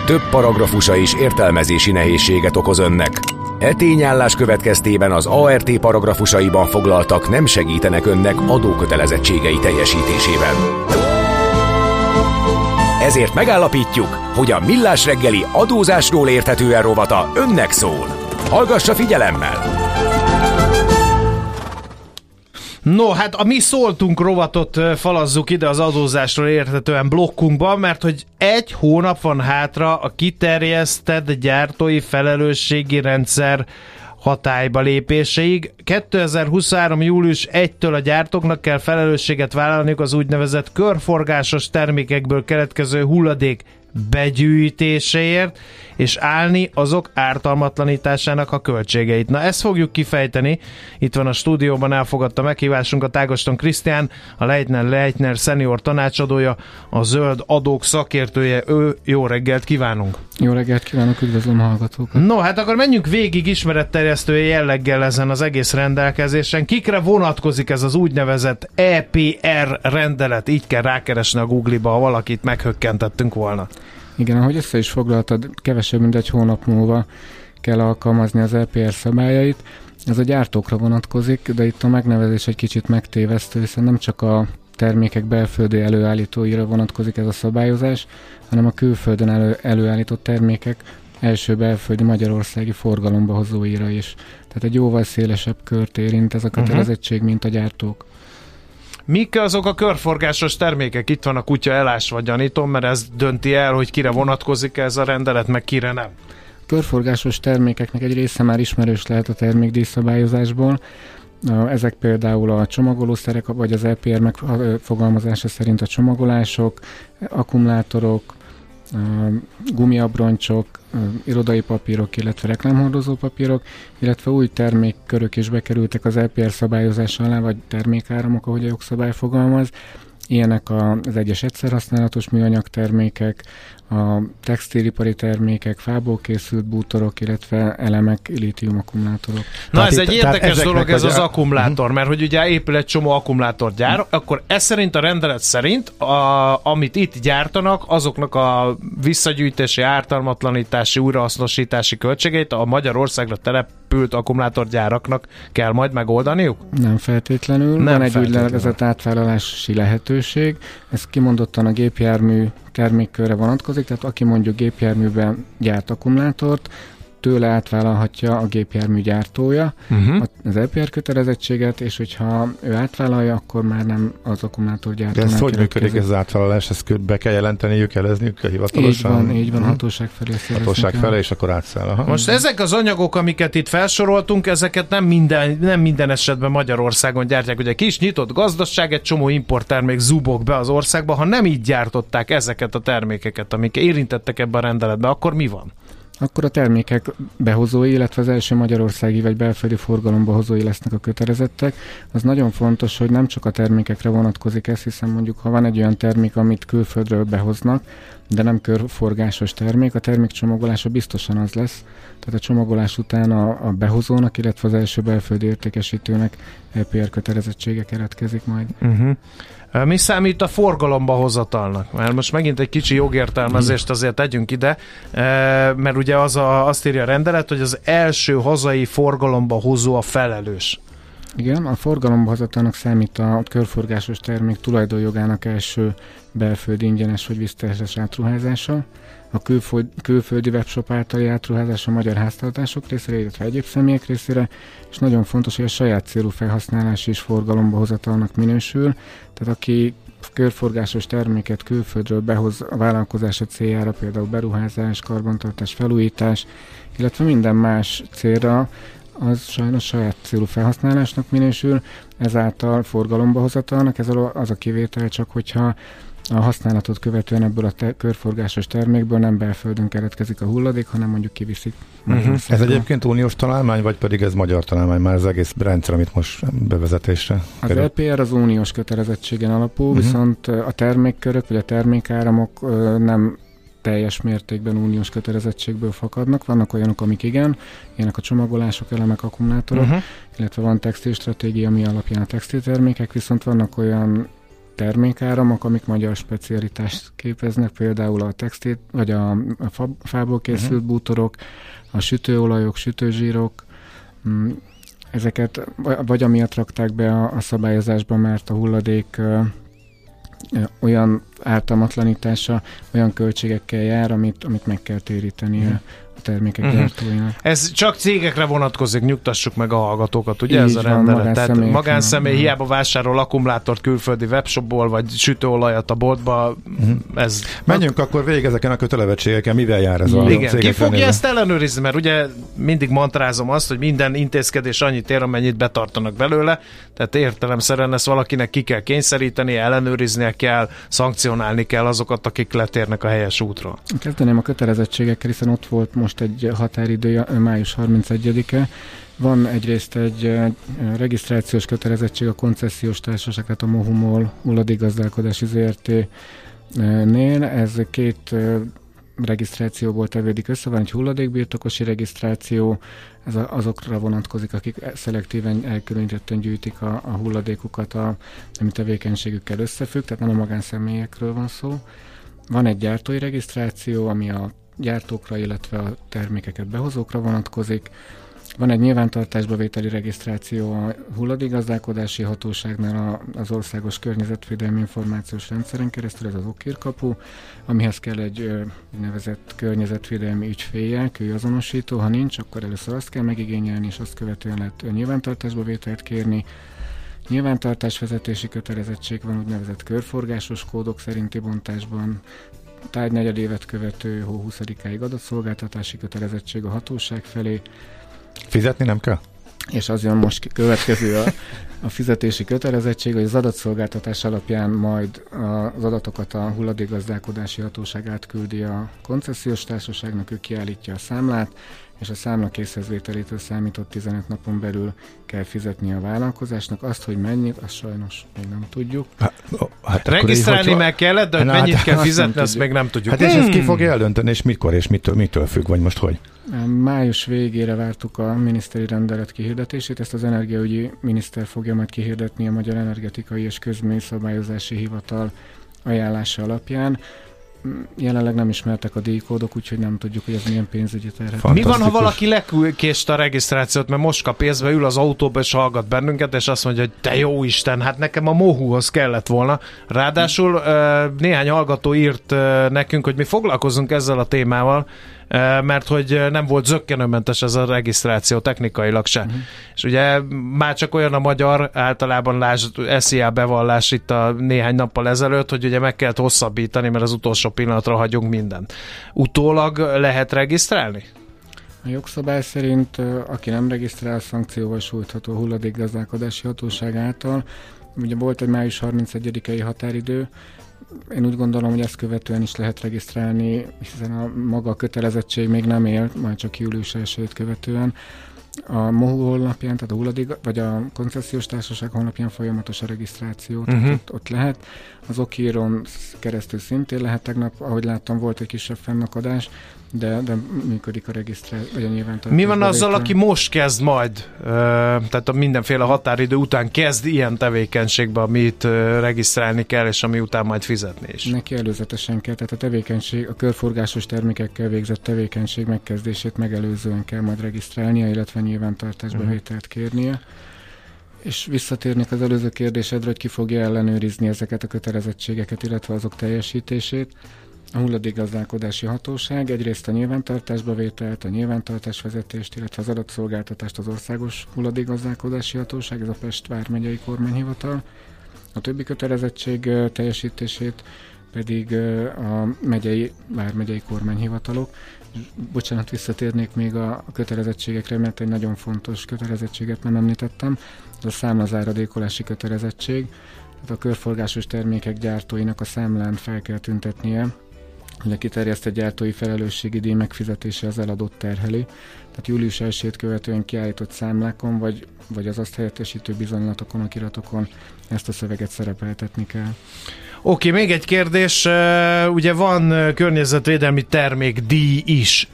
több paragrafusa is értelmezési nehézséget okoz önnek. E tényállás következtében az ART paragrafusaiban foglaltak nem segítenek önnek adókötelezettségei teljesítésében. Ezért megállapítjuk, hogy a Millás reggeli adózásról érthetően rovata önnek szól. Hallgassa figyelemmel! No, hát a mi szóltunk rovatot falazzuk ide az adózásról értetően blokkunkban, mert hogy egy hónap van hátra a kiterjesztett gyártói felelősségi rendszer hatályba lépéseig. 2023. július 1-től a gyártóknak kell felelősséget vállalniuk az úgynevezett körforgásos termékekből keletkező hulladék begyűjtéséért, és állni azok ártalmatlanításának a költségeit. Na ezt fogjuk kifejteni. Itt van a stúdióban elfogadta meghívásunk a Tágoston Krisztián, a Leitner Leitner senior tanácsadója, a zöld adók szakértője. Ő jó reggelt kívánunk! Jó reggelt kívánok, üdvözlöm a hallgatókat! No, hát akkor menjünk végig ismeretterjesztő jelleggel ezen az egész rendelkezésen. Kikre vonatkozik ez az úgynevezett EPR rendelet? Így kell rákeresni a Google-ba, ha valakit meghökkentettünk volna. Igen, ahogy össze is foglaltad, kevesebb, mint egy hónap múlva kell alkalmazni az EPR szabályait. Ez a gyártókra vonatkozik, de itt a megnevezés egy kicsit megtévesztő, hiszen nem csak a termékek belföldi előállítóira vonatkozik ez a szabályozás, hanem a külföldön elő, előállított termékek első belföldi magyarországi forgalomba hozóira is. Tehát egy jóval szélesebb kört érint ez a mhm. kötelezettség, uh-huh. mint a gyártók. Mik azok a körforgásos termékek? Itt van a kutya elásva, gyanítom, mert ez dönti el, hogy kire vonatkozik ez a rendelet, meg kire nem. Körforgásos termékeknek egy része már ismerős lehet a termékdíjszabályozásból. Ezek például a csomagolószerek, vagy az LPR megfogalmazása szerint a csomagolások, akkumulátorok, gumiabroncsok, irodai papírok, illetve reklámhordozó papírok, illetve új termékkörök is bekerültek az LPR szabályozás alá, vagy termékáramok, ahogy a jogszabály fogalmaz. Ilyenek az egyes egyszerhasználatos műanyag termékek, a textilipari termékek, fából készült bútorok, illetve elemek, lítium akkumulátorok. Na tehát ez itt, egy érdekes dolog ez az a... akkumulátor, mert hogy ugye épül egy csomó akkumulátorgyár, uh-huh. akkor ez szerint a rendelet szerint, a, amit itt gyártanak, azoknak a visszagyűjtési, ártalmatlanítási, újrahasznosítási költségeit a Magyarországra települt akkumulátorgyáraknak kell majd megoldaniuk? Nem feltétlenül. Nem Van egy úgynevezett átvállalási lehetőség. Ez kimondottan a gépjármű termékkörre vonatkozik, tehát aki mondjuk gépjárműben gyárt akkumulátort, tőle átvállalhatja a gépjármű gyártója uh-huh. az EPR kötelezettséget, és hogyha ő átvállalja, akkor már nem az akkumulátorgyártó. De ez hogy működik ez az átvállalás? Ezt be kell jelenteniük, jelezniük hivatalosan? Így van, így van, uh-huh. hatóság felé. Hatóság felé, és akkor átszáll. Aha. Most ezek az anyagok, amiket itt felsoroltunk, ezeket nem minden, nem minden esetben Magyarországon gyártják. Ugye kis nyitott gazdaság, egy csomó importtermék zubok be az országba, ha nem így gyártották ezeket a termékeket, amik érintettek ebbe a rendeletbe, akkor mi van? Akkor a termékek behozói, illetve az első magyarországi vagy belföldi forgalomba hozói lesznek a kötelezettek. Az nagyon fontos, hogy nem csak a termékekre vonatkozik ez, hiszen mondjuk ha van egy olyan termék, amit külföldről behoznak, de nem körforgásos termék, a termék csomagolása biztosan az lesz. Tehát a csomagolás után a, a behozónak, illetve az első belföldi értékesítőnek EPR kötelezettsége keretkezik majd. Uh-huh. Mi számít a forgalomba hozatalnak? Mert most megint egy kicsi jogértelmezést azért tegyünk ide, mert ugye az a, azt írja a rendelet, hogy az első hazai forgalomba hozó a felelős. Igen, a forgalomba hozatalnak számít a körforgásos termék tulajdonjogának első belföldi ingyenes vagy visszateses átruházása, a külföld, külföldi webshop általi átruházás a magyar háztartások részére, illetve egyéb személyek részére, és nagyon fontos, hogy a saját célú felhasználás is forgalomba hozatalnak minősül, tehát aki körforgásos terméket külföldről behoz a vállalkozása céljára, például beruházás, karbantartás, felújítás, illetve minden más célra, az sajnos saját célú felhasználásnak minősül, ezáltal forgalomba hozatalnak, ez az a kivétel csak, hogyha a használatot követően ebből a te- körforgásos termékből nem belföldön keletkezik a hulladék, hanem mondjuk kiviszik. Uh-huh. Ez egyébként uniós találmány, vagy pedig ez magyar találmány, már az egész rendszer, amit most bevezetésre Az kerül? LPR az uniós kötelezettségen alapul, uh-huh. viszont a termékkörök vagy a termékáramok nem teljes mértékben uniós kötelezettségből fakadnak. Vannak olyanok, amik igen, ilyenek a csomagolások, elemek, akkumulátorok, uh-huh. illetve van textilstratégia, ami alapján a textiltermékek, viszont vannak olyan termékáramok, amik magyar specialitást képeznek, például a textil, vagy a, fából készült uh-huh. bútorok, a sütőolajok, sütőzsírok, mm, ezeket vagy amiatt rakták be a, a szabályozásba, mert a hulladék ö, ö, olyan ártalmatlanítása olyan költségekkel jár, amit, amit meg kell téríteni Mhm. a, a termékek Mhm. gyártóinak. Ez csak cégekre vonatkozik, nyugtassuk meg a hallgatókat, ugye Így ez a van, rendelet? Tehát magánszemélyekre magánszemély nem. hiába vásárol akkumulátort külföldi webshopból, vagy sütőolajat a boltba, ez... Menjünk akkor végig ezeken a kötelezettségeken, mivel jár ez a Igen, ki fogja ezt ellenőrizni, mert ugye mindig mantrázom azt, hogy minden intézkedés annyit ér, amennyit betartanak belőle, tehát értelemszerűen ezt valakinek ki kell kényszeríteni, ellenőriznie kell, szankcionálni kell azokat, akik letérnek a helyes útról. Kezdeném a kötelezettségekkel, hiszen ott volt most egy határidő, május 31-e. Van egyrészt egy ö, regisztrációs kötelezettség a koncesziós társaság, tehát a Mohumol hulladékgazdálkodási ZRT-nél. Ez két ö, regisztrációból tevődik össze, van egy hulladékbirtokosi regisztráció, ez azokra vonatkozik, akik szelektíven elkülönítetten gyűjtik a, a hulladékukat, a, ami tevékenységükkel összefügg, tehát nem a magánszemélyekről van szó. Van egy gyártói regisztráció, ami a gyártókra, illetve a termékeket behozókra vonatkozik. Van egy nyilvántartásba vételi regisztráció a hulladékgazdálkodási hatóságnál a- az Országos Környezetvédelmi Információs Rendszeren keresztül, ez az okírkapu, amihez kell egy ö, úgynevezett környezetvédelmi ügyféljel, azonosító. Ha nincs, akkor először azt kell megigényelni, és azt követően lehet nyilvántartásba vételt kérni. Nyilvántartásvezetési kötelezettség van úgynevezett körforgásos kódok szerinti bontásban, tárgynegyed évet követő hó 20-áig adatszolgáltatási kötelezettség a hatóság felé, Fizetni nem kell? és az jön most következő a, a fizetési kötelezettség, hogy az adatszolgáltatás alapján majd az adatokat a hulladékgazdálkodási hatóság átküldi a koncesziós társaságnak, ő kiállítja a számlát, és a számla készhezvételétől számított 15 napon belül kell fizetni a vállalkozásnak. Azt, hogy mennyit, azt sajnos még nem tudjuk. Hát, akkor Regisztrálni hogyha- meg kellett, de hogy Na, mennyit hát kell azt fizetni, nem azt tudjuk. még nem tudjuk. Hát és ezt ki Hmm. fogja eldönteni, és mikor, és mitől, mitől függ, vagy most hogy? Május végére vártuk a miniszteri rendelet kihirdetését, ezt az energiaügyi miniszter fogja majd kihirdetni a Magyar Energetikai és Közmény Szabályozási Hivatal ajánlása alapján. Jelenleg nem ismertek a díjkódok, úgyhogy nem tudjuk, hogy ez milyen pénzügyi terhet. Mi van, ha valaki lekést a regisztrációt, mert most kap pénzbe, ül az autóba és hallgat bennünket, és azt mondja, hogy te jó Isten, hát nekem a Mohuhoz kellett volna. Ráadásul néhány hallgató írt nekünk, hogy mi foglalkozunk ezzel a témával, mert hogy ö, nem volt zöggenőmentes ez a regisztráció technikailag se. Uh-huh. És ugye már csak olyan a magyar, általában lásd SZIA bevallás itt a néhány nappal ezelőtt, hogy ugye meg kellett hosszabbítani, mert az utolsó pillanatra hagyunk mindent. Utólag lehet regisztrálni? A jogszabály szerint, ö, aki nem regisztrál, szankcióval sújtható a hulladékgazdálkodási hatóság által. Ugye volt egy május 31-i határidő, én úgy gondolom, hogy ezt követően is lehet regisztrálni, hiszen a maga a kötelezettség még nem él, majd csak július 1 követően. A MOHU honlapján, tehát a hulladék, vagy a koncesziós társaság honlapján folyamatos a regisztráció, tehát Mhm. ott, ott lehet. Az Okíron keresztül szintén lehet, tegnap, ahogy láttam, volt egy kisebb fennakadás, de, de működik a regisztráció, vagy a nyilvántartás. Mi van azzal, aki most kezd majd, tehát a mindenféle határidő után kezd ilyen tevékenységbe, amit regisztrálni kell, és ami után majd fizetni is? Neki előzetesen kell, tehát a tevékenység, a körforgásos termékekkel végzett tevékenység megkezdését megelőzően kell majd regisztrálnia, illetve nyilvántartásba Mhm. vételt kérnie. És visszatérnék az előző kérdésedre, hogy ki fogja ellenőrizni ezeket a kötelezettségeket, illetve azok teljesítését. A hulladékgazdálkodási hatóság egyrészt a nyilvántartásba vételt, a nyilvántartásvezetést, illetve az adatszolgáltatást az Országos Hulladékgazdálkodási Hatóság, ez a Pest vármegyei kormányhivatal. A többi kötelezettség teljesítését pedig a megyei, vármegyei kormányhivatalok. Bocsánat, visszatérnék még a kötelezettségekre, mert egy nagyon fontos kötelezettséget nem említettem. Ez a számlazáradékolási kötelezettség. tehát a körforgásos termékek gyártóinak a számlán fel kell tüntetnie, hogy a kiterjesztett gyártói felelősségi díj megfizetése az eladott terheli. Tehát július 1 követően kiállított számlákon, vagy, vagy az azt helyettesítő bizonylatokon, akiratokon ezt a szöveget szerepeltetni kell. Oké, okay, még egy kérdés. Ugye van környezetvédelmi termék díj is.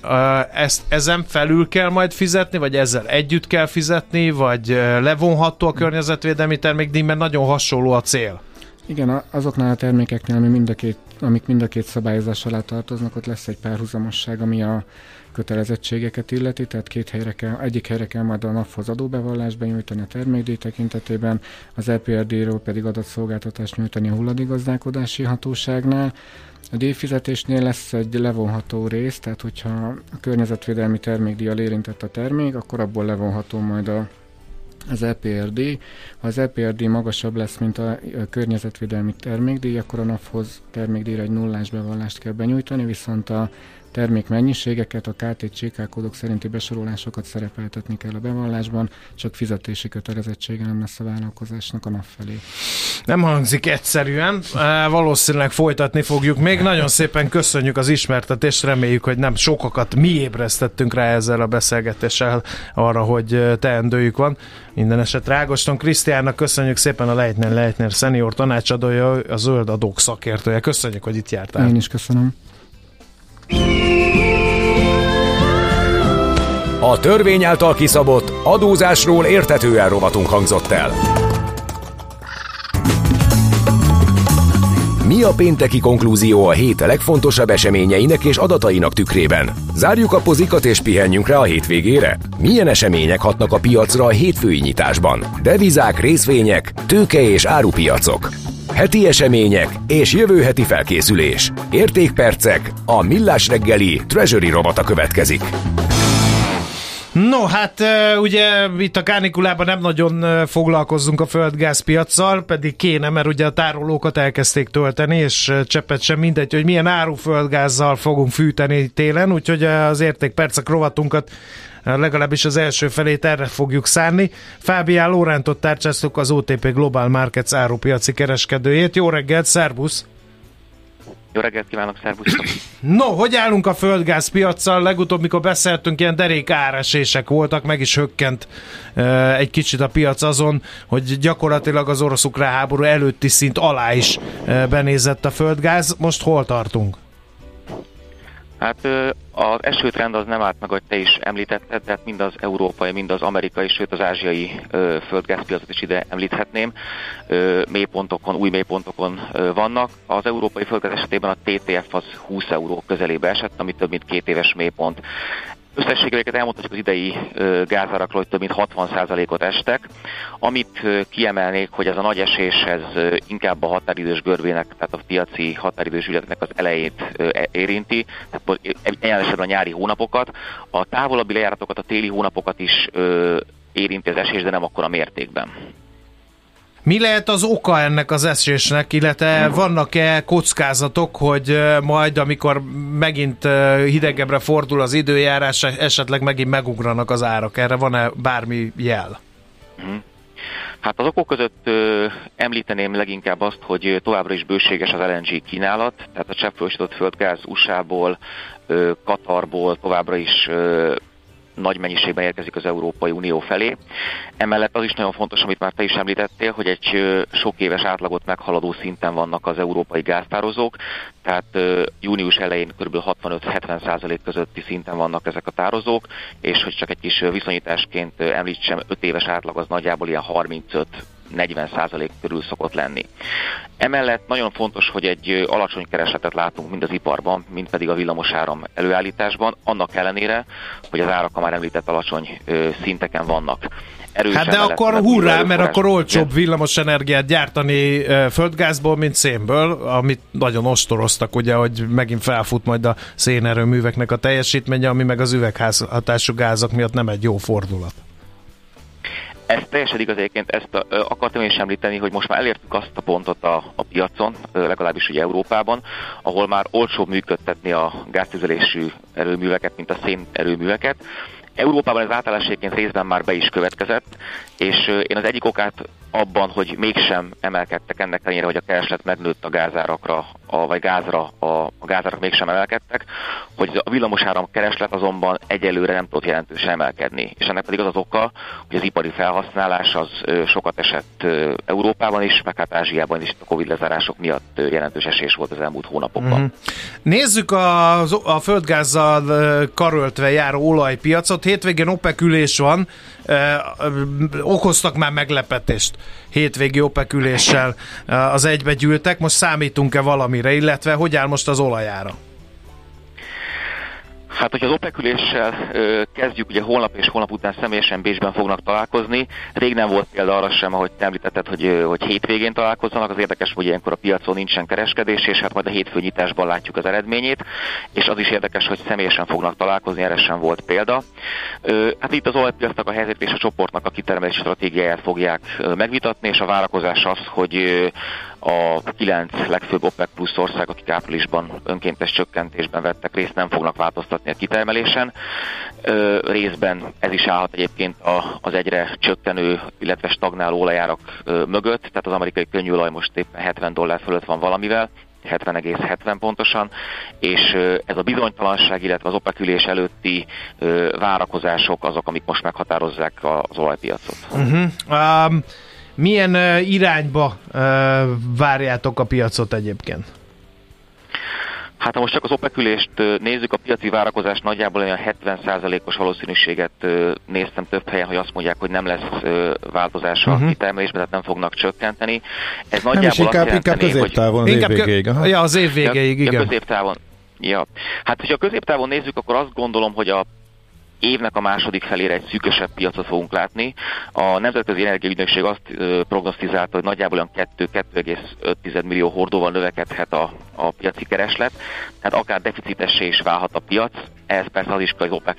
Ezt ezen felül kell majd fizetni, vagy ezzel együtt kell fizetni, vagy levonható a környezetvédelmi termék díj, mert nagyon hasonló a cél. Igen, azoknál a termékeknél, ami mind a két, amik mind a két szabályozás alá tartoznak, ott lesz egy párhuzamosság, ami a kötelezettségeket illeti, tehát két helyre kell, egyik helyre kell majd a naphoz adóbevallást benyújtani a termékdíj tekintetében, az EPRD-ről pedig adatszolgáltatást nyújtani a hulladékgazdálkodási hatóságnál. A díjfizetésnél lesz egy levonható rész, tehát hogyha a környezetvédelmi termékdíjjal érintett a termék, akkor abból levonható majd a az EPRD. Ha az EPRD magasabb lesz, mint a környezetvédelmi termékdíj, akkor a NAV-hoz termékdíjra egy nullás bevallást kell benyújtani, viszont a termékmennyiségeket, a KT-CK kódok szerinti besorolásokat szerepeltetni kell a bevallásban, csak fizetési kötelezettsége nem lesz a vállalkozásnak a nap felé. Nem hangzik egyszerűen, valószínűleg folytatni fogjuk még. Nagyon szépen köszönjük az ismertetést, reméljük, hogy nem sokakat mi ébresztettünk rá ezzel a beszélgetéssel arra, hogy teendőjük van. Minden esetre Ágoston Krisztiánnak köszönjük szépen a Leitner Leitner szenior tanácsadója, a zöld adók szakértője. Köszönjük, hogy itt jártál. Én is köszönöm. A törvény által kiszabott adózásról értetően rovatunk hangzott el. Mi a pénteki konklúzió a hét legfontosabb eseményeinek és adatainak tükrében? Zárjuk a pozikat és pihenjünk rá a hétvégére? Milyen események hatnak a piacra a hétfői nyitásban? Devizák, részvények, tőke és árupiacok. Heti események és jövő heti felkészülés. Értékpercek, a millás reggeli Treasury robata következik. No, hát ugye itt a kánikulában nem nagyon foglalkozunk a földgázpiacsal, pedig kéne, mert ugye a tárolókat elkezdték tölteni, és cseppet sem mindegy, hogy milyen áru földgázzal fogunk fűteni télen, úgyhogy az értékpercek rovatunkat legalábbis az első felét erre fogjuk szánni. Fábián Lórántot tárcsáztuk az OTP Global Markets árupiaci kereskedőjét. Jó reggelt, szervusz! Jó reggelt kívánok, szervusztok! No, hogy állunk a földgáz piacsal? Legutóbb, mikor beszéltünk, ilyen derék áresések voltak, meg is hökkent uh, egy kicsit a piac azon, hogy gyakorlatilag az orosz-ukrán háború előtti szint alá is uh, benézett a földgáz. Most hol tartunk? Hát az esőtrend az nem állt meg, hogy te is említetted, tehát mind az európai, mind az amerikai, sőt az ázsiai földgázpiacot is ide említhetném. Mélypontokon, új mélypontokon vannak. Az európai földgáz esetében a TTF az 20 euró közelébe esett, ami több mint két éves mélypont. Összességeket elmondhatjuk az idei gázárakról, hogy több mint 60%-ot estek. Amit kiemelnék, hogy ez a nagy esés ez inkább a határidős görbének, tehát a piaci határidős ügyletnek az elejét e, érinti, tehát esetben a nyári hónapokat. A távolabbi lejáratokat, a téli hónapokat is érinti az esés, de nem a mértékben. Mi lehet az oka ennek az esésnek, illetve vannak-e kockázatok, hogy majd, amikor megint hidegebbre fordul az időjárás, esetleg megint megugranak az árak? Erre van-e bármi jel? Mhm. Hát az okok között ö, említeném leginkább azt, hogy továbbra is bőséges az LNG kínálat, tehát a cseppfolyósított földgáz USA-ból, ö, Katarból továbbra is ö, nagy mennyiségben érkezik az Európai Unió felé. Emellett az is nagyon fontos, amit már te is említettél, hogy egy sok éves átlagot meghaladó szinten vannak az európai gáztározók, tehát június elején kb. 65-70% közötti szinten vannak ezek a tározók, és hogy csak egy kis viszonyításként említsem, 5 éves átlag az nagyjából ilyen 35 40% körül szokott lenni. Emellett nagyon fontos, hogy egy alacsony keresletet látunk mind az iparban, mind pedig a villamosáram előállításban, annak ellenére, hogy az árak a már említett alacsony szinteken vannak. Erősen hát de akkor hurrá, mert akkor olcsóbb villamos energiát gyártani földgázból, mint szénből, amit nagyon ostoroztak, ugye, hogy megint felfut majd a szénerőműveknek a teljesítménye, ami meg az üvegházhatású gázok miatt nem egy jó fordulat. Ez teljesen igaz egyébként, ezt a, akartam én is említeni, hogy most már elértük azt a pontot a, a piacon, legalábbis ugye Európában, ahol már olcsóbb működtetni a gáztüzelésű erőműveket, mint a szénerőműveket. Európában ez általánosságként részben már be is következett, és én az egyik okát abban, hogy mégsem emelkedtek ennek ellenére, hogy a kereslet megnőtt a gázárakra, a, vagy gázra, a, a gázárak mégsem emelkedtek, hogy a villamosáram kereslet azonban egyelőre nem tudott jelentősen emelkedni. És ennek pedig az az oka, hogy az ipari felhasználás az sokat esett Európában is, meg hát Ázsiában is a Covid lezárások miatt jelentős esés volt az elmúlt hónapokban. Mm-hmm. Nézzük a, a földgázzal karöltve járó olajpiacot. Hétvégén OPEC ülés van, okoztak már meglepetést hétvégi OPEC üléssel az egybegyűltek. Most számítunk-e valamire, illetve hogy áll most az olajára? Hát, hogyha az OPEC üléssel ö, kezdjük, ugye holnap és holnap után személyesen Bécsben fognak találkozni. Rég nem volt példa arra sem, ahogy te említetted, hogy, hogy hétvégén találkozzanak. Az érdekes, hogy ilyenkor a piacon nincsen kereskedés, és hát majd a hétfő nyitásban látjuk az eredményét. És az is érdekes, hogy személyesen fognak találkozni, erre sem volt példa. Ö, hát itt az olajpiacnak a helyzet és a csoportnak a kitermelési stratégiáját fogják megvitatni, és a várakozás az, hogy a kilenc legfőbb OPEC plusz ország, akik áprilisban önkéntes csökkentésben vettek részt, nem fognak változtatni a kitermelésen. Részben ez is állhat egyébként a, az egyre csökkenő, illetve stagnáló olajárak mögött, tehát az amerikai könnyűolaj most éppen 70 dollár fölött van valamivel, 70,70 pontosan, és ez a bizonytalanság, illetve az OPEC ülés előtti várakozások azok, amik most meghatározzák az olajpiacot. Uh-huh. Um... Milyen uh, irányba uh, várjátok a piacot egyébként? Hát ha most csak az OPEC ülést nézzük, a piaci várakozás nagyjából olyan 70%-os valószínűséget néztem több helyen, hogy azt mondják, hogy nem lesz változás a uh-huh. kitermelésben, tehát nem fognak csökkenteni. Ez nagyjából nem is inkább, inkább középtávon az év végéig. Ja, az év végéig, igen. Ja, középtávon. Ja. Hát, hogyha a középtávon nézzük, akkor azt gondolom, hogy a évnek a második felére egy szűkösebb piacot fogunk látni. A Nemzetközi Energiaügynökség azt prognosztizálta, hogy nagyjából olyan 2-2,5 millió hordóval növekedhet a, a piaci kereslet, tehát akár deficitessé is válhat a piac, ez persze az is, hogy az OPEC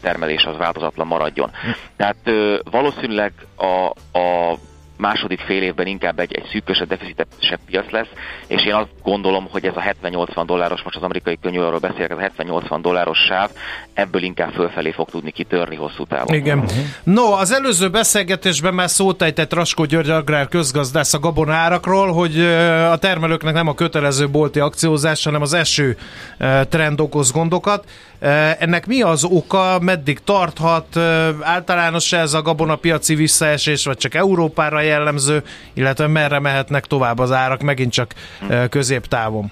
termelés az változatlan maradjon. Tehát ö, valószínűleg a, a második fél évben inkább egy, egy szűkösebb, deficitesebb piac lesz, és én azt gondolom, hogy ez a 70-80 dolláros, most az amerikai könyvről beszélek, ez a 70-80 dolláros sáv, ebből inkább fölfelé fog tudni kitörni hosszú távon. Igen. No, az előző beszélgetésben már szót ejtett Raskó György agrár közgazdász a gabonárakról, hogy a termelőknek nem a kötelező bolti akciózás, hanem az eső trend okoz gondokat. Ennek mi az oka, meddig tarthat, általános ez a gabonapiaci visszaesés, vagy csak Európára jellemző, illetve merre mehetnek tovább az árak, megint csak középtávon?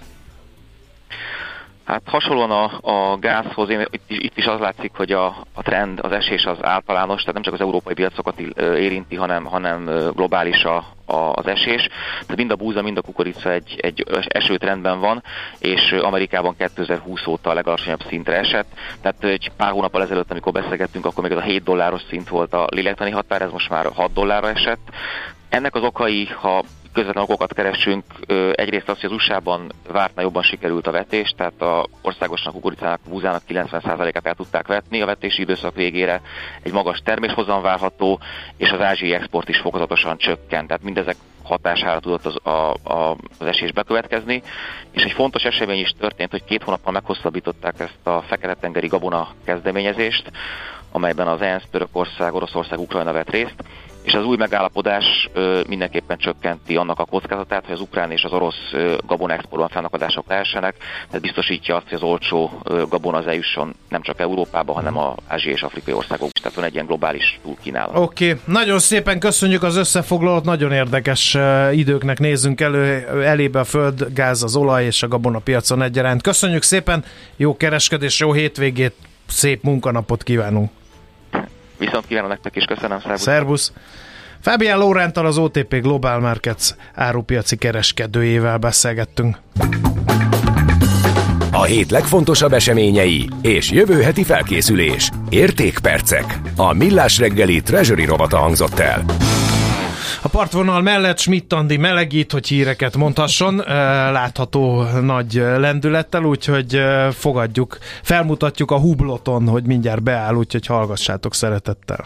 Hát hasonlóan a, a gázhoz, én, itt, itt is az látszik, hogy a, a trend, az esés az általános, tehát nem csak az európai piacokat érinti, hanem, hanem globális a, a, az esés. Tehát mind a búza, mind a kukorica egy, egy esőtrendben van, és Amerikában 2020 óta a legalacsonyabb szintre esett. Tehát egy pár hónappal ezelőtt, amikor beszélgettünk, akkor még ez a 7 dolláros szint volt a lélektani határ, ez most már 6 dollárra esett. Ennek az okai, ha közvetlen okokat keresünk. Egyrészt az, hogy az USA-ban vártnál jobban sikerült a vetés, tehát a országosnak kukoricának, búzának 90%-át el tudták vetni a vetési időszak végére. Egy magas terméshozam várható, és az ázsiai export is fokozatosan csökkent. Tehát mindezek hatására tudott az, a, a, az esés bekövetkezni, és egy fontos esemény is történt, hogy két hónappal meghosszabbították ezt a Fekete-tengeri gabona kezdeményezést, amelyben az ENSZ, Törökország, Oroszország, Ukrajna vett részt, és az új megállapodás mindenképpen csökkenti annak a kockázatát, hogy az ukrán és az orosz gabona exportban fennakadások lehessenek, tehát biztosítja azt, hogy az olcsó ö, gabona az eljusson nem csak Európába, hanem az ázsiai és afrikai országok is, tehát van egy ilyen globális túlkínálat. Oké, okay. nagyon szépen köszönjük az összefoglalót, nagyon érdekes időknek nézzünk elő, elébe a föld, gáz, az olaj és a gabona piacon egyaránt. Köszönjük szépen, jó kereskedés, jó hétvégét, szép munkanapot kívánunk! Viszont kívánom nektek is, köszönöm, szervusz! Szervusz! Fabian Lórántal az OTP Global Markets árupiaci kereskedőjével beszélgettünk. A hét legfontosabb eseményei és jövő heti felkészülés. Értékpercek. A Millás reggeli Treasury rovata hangzott el. A partvonal mellett Schmidt Andi melegít, hogy híreket mondhasson, látható nagy lendülettel, úgyhogy fogadjuk, felmutatjuk a hubloton, hogy mindjárt beáll, úgyhogy hallgassátok szeretettel.